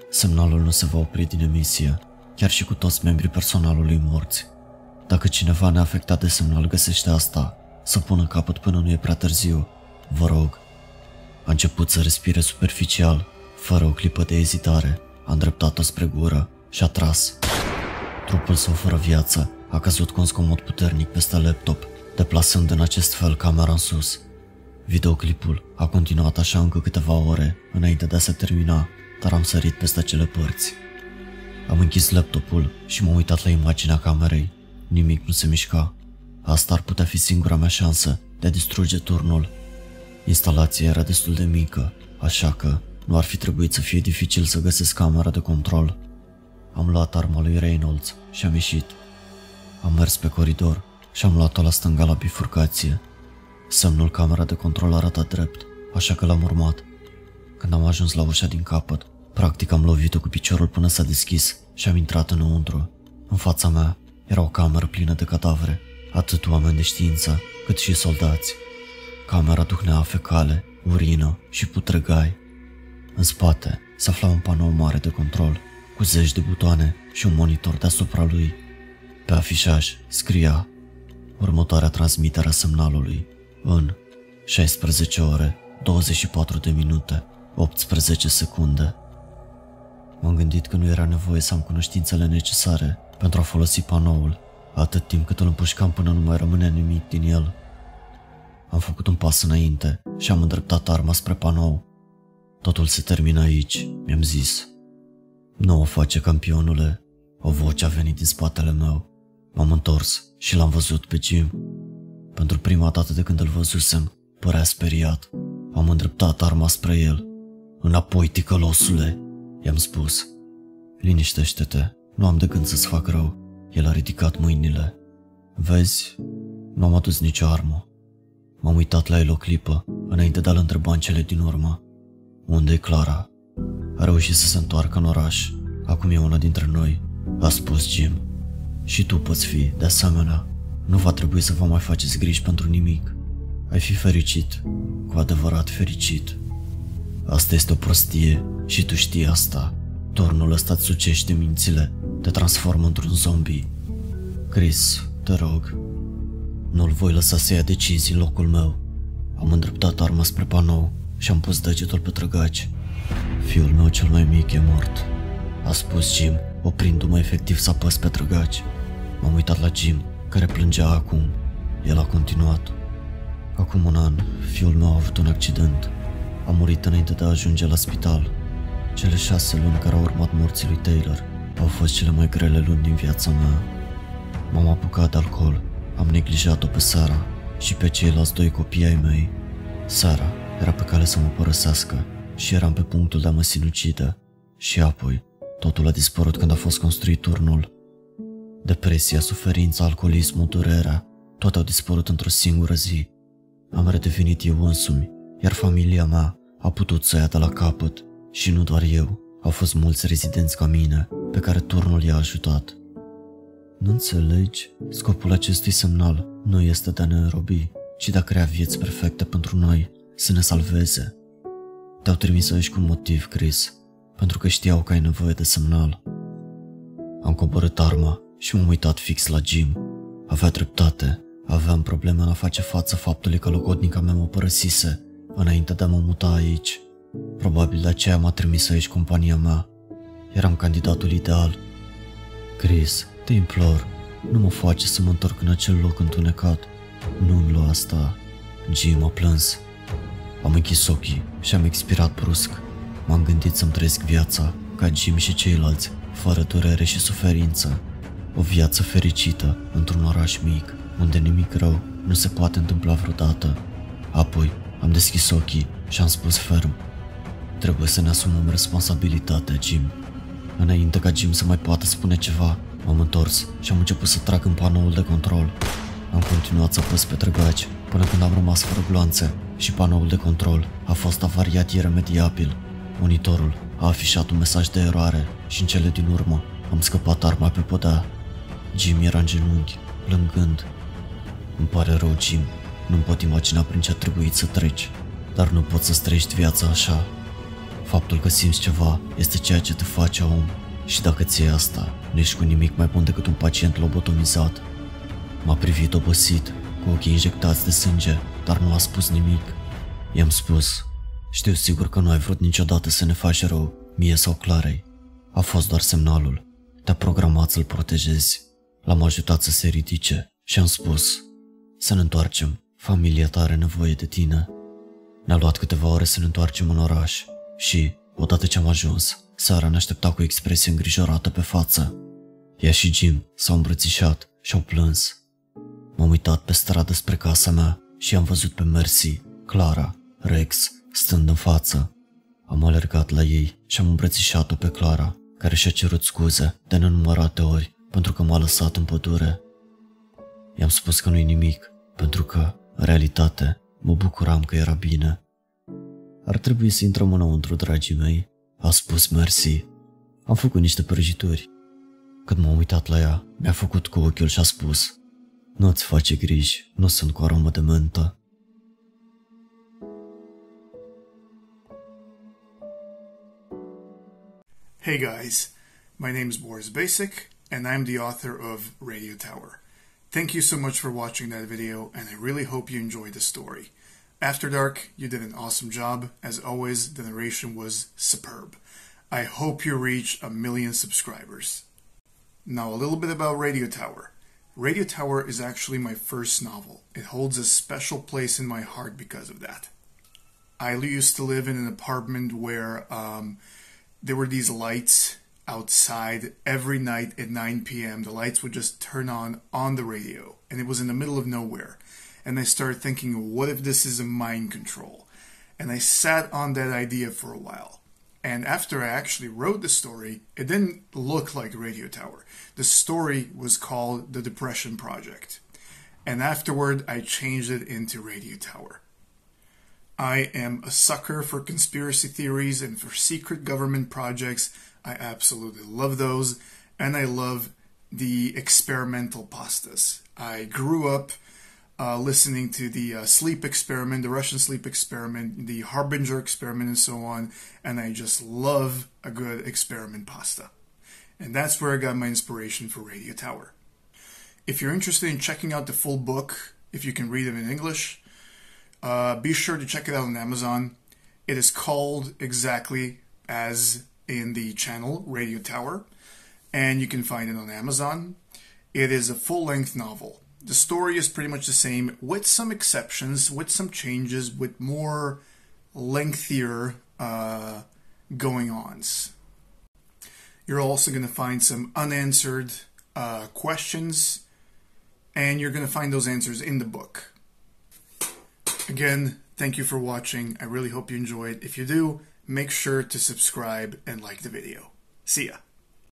Semnalul nu se va opri din emisie, chiar și cu toți membrii personalului morți. Dacă cineva neafectat de semnal găsește asta, să pună capăt până nu e prea târziu, vă rog. A început să respire superficial, fără o clipă de ezitare, a îndreptat-o spre gură și a tras. Trupul său fără viață a căzut cu un scomod puternic peste laptop, deplasând în acest fel camera în sus. Videoclipul a continuat așa încă câteva ore înainte de a se termina, dar am sărit peste acele părți. Am închis laptopul și m-am uitat la imaginea camerei. Nimic nu se mișca. Asta ar putea fi singura mea șansă de a distruge turnul. Instalația era destul de mică, așa că nu ar fi trebuit să fie dificil să găsesc camera de control. Am luat arma lui Reynolds și am ieșit. Am mers pe coridor și am luat-o la stânga la bifurcație. Semnul camera de control arăta drept, așa că l-am urmat. Când am ajuns la ușa din capăt, practic am lovit-o cu piciorul până s-a deschis și am intrat înăuntru. În fața mea era o cameră plină de cadavre, atât oameni de știință, cât și soldați. Camera duhnea fecale, urină și putregai. În spate se afla un panou mare de control, cu zeci de butoane și un monitor deasupra lui. Pe afișaj scria următoarea transmitere a semnalului în 16 ore, 24 de minute, 18 secunde. M-am gândit că nu era nevoie să am cunoștințele necesare pentru a folosi panoul, atât timp cât îl împușcam până nu mai rămânea nimic din el. Am făcut un pas înainte și am îndreptat arma spre panou. Totul se termină aici, mi-am zis. Nu o face, campionule. O voce a venit din spatele meu. M-am întors și l-am văzut pe Jim. Pentru prima dată de când îl văzusem, părea speriat. Am îndreptat arma spre el. Înapoi, ticălosule, i-am spus. Liniștește-te, nu am de gând să-ți fac rău. El a ridicat mâinile. Vezi, nu am adus nicio armă. M-am uitat la el o clipă, înainte de a-l întreba în cele din urmă. unde e Clara? A reușit să se întoarcă în oraș. Acum e una dintre noi, a spus Jim. Și tu poți fi, de asemenea. Nu va trebui să vă mai faceți griji pentru nimic. Ai fi fericit, cu adevărat fericit. Asta este o prostie și tu știi asta. Tornul ăsta îți sucește mințile, te transformă într-un zombie. Chris, te rog, nu-l voi lăsa să ia decizii în locul meu. Am îndreptat arma spre panou și am pus degetul pe trăgaci. Fiul meu cel mai mic e mort, a spus Jim, oprindu-mă efectiv să apăs pe trăgaci. M-am uitat la Jim, care plângea acum. El a continuat. Acum un an, fiul meu a avut un accident. A murit înainte de a ajunge la spital. Cele șase luni care au urmat morții lui Taylor au fost cele mai grele luni din viața mea. M-am apucat de alcool, am neglijat-o pe Sara și pe ceilalți doi copii ai mei. Sara era pe cale să mă părăsească și eram pe punctul de a mă sinucide. Și apoi, totul a dispărut când a fost construit turnul. Depresia, suferința, alcoolismul, durerea, toate au dispărut într-o singură zi. Am redevenit eu însumi, iar familia mea a putut să ia de la capăt. Și nu doar eu, au fost mulți rezidenți ca mine, pe care turnul i-a ajutat. Nu înțelegi? Scopul acestui semnal nu este de a ne înrobi, ci de a crea vieți perfecte pentru noi, să ne salveze. Te-au trimis aici cu motiv, Chris. pentru că știau că ai nevoie de semnal. Am coborât arma și m-am uitat fix la Jim. Avea dreptate. Aveam probleme în a face față faptului că logodnica mea mă părăsise înainte de a mă muta aici. Probabil de aceea m-a trimis aici compania mea. Eram candidatul ideal. Chris, te implor, nu mă face să mă întorc în acel loc întunecat. Nu-mi lua asta. Jim a plâns. Am închis ochii și am expirat brusc. M-am gândit să-mi trăiesc viața, ca Jim și ceilalți, fără durere și suferință. O viață fericită într-un oraș mic, unde nimic rău nu se poate întâmpla vreodată. Apoi am deschis ochii și am spus ferm. Trebuie să ne asumăm responsabilitatea, Jim. Înainte ca Jim să mai poată spune ceva, m-am întors și am început să trag în panoul de control. Am continuat să păs pe trăgaci până când am rămas fără gloanțe și panoul de control a fost avariat iremediabil. Monitorul a afișat un mesaj de eroare și în cele din urmă am scăpat arma pe podea. Jim era în genunchi, plângând. Îmi pare rău, Jim. Nu-mi pot imagina prin ce a trebuit să treci, dar nu poți să trăiești viața așa. Faptul că simți ceva este ceea ce te face om și dacă ți asta, nu ești cu nimic mai bun decât un pacient lobotomizat. M-a privit obosit, cu ochii injectați de sânge, dar nu a spus nimic. I-am spus, știu sigur că nu ai vrut niciodată să ne faci rău, mie sau Clarei. A fost doar semnalul. Te-a programat să-l protejezi. L-am ajutat să se ridice și am spus, să ne întoarcem, familia ta are nevoie de tine. Ne-a luat câteva ore să ne întoarcem în oraș și, odată ce am ajuns, Sara ne aștepta cu expresie îngrijorată pe față. Ea și Jim s-au îmbrățișat și au plâns. M-am uitat pe stradă spre casa mea și am văzut pe Mercy, Clara, Rex, stând în față. Am alergat la ei și am îmbrățișat-o pe Clara, care și-a cerut scuze de nenumărate ori pentru că m-a lăsat în pădure. I-am spus că nu-i nimic, pentru că, în realitate, mă bucuram că era bine. Ar trebui să intrăm înăuntru, dragii mei, a spus Mercy. Am făcut niște prăjituri. Când m-am uitat la ea, mi-a făcut cu ochiul și a spus Nu-ți face griji, nu sunt cu aromă de mentă. Hey guys, my name is Boris Basic, and I'm the author of Radio Tower. Thank you so much for watching that video, and I really hope you enjoyed the story. After Dark, you did an awesome job. As always, the narration was superb. I hope you reach a million subscribers. Now, a little bit about Radio Tower. Radio Tower is actually my first novel. It holds a special place in my heart because of that. I used to live in an apartment where um, there were these lights outside every night at 9 p.m. The lights would just turn on on the radio, and it was in the middle of nowhere and I started thinking, what if this is a mind control? And I sat on that idea for a while. And after I actually wrote the story, it didn't look like Radio Tower. The story was called The Depression Project. And afterward, I changed it into Radio Tower. I am a sucker for conspiracy theories and for secret government projects. I absolutely love those. And I love the experimental pastas. I grew up uh, listening to the uh, sleep experiment, the Russian sleep experiment, the Harbinger experiment, and so on. And I just love a good experiment pasta. And that's where I got my inspiration for Radio Tower. If you're interested in checking out the full book, if you can read it in English, uh, be sure to check it out on Amazon. It is called exactly as in the channel Radio Tower, and you can find it on Amazon. It is a full length novel the story is pretty much the same, with some exceptions, with some changes, with more lengthier uh, going ons. You're also going to find some unanswered uh, questions, and you're going to find those answers in the book. Again, thank you for watching. I really hope you enjoyed. If you do, make sure to subscribe and like the video. See ya.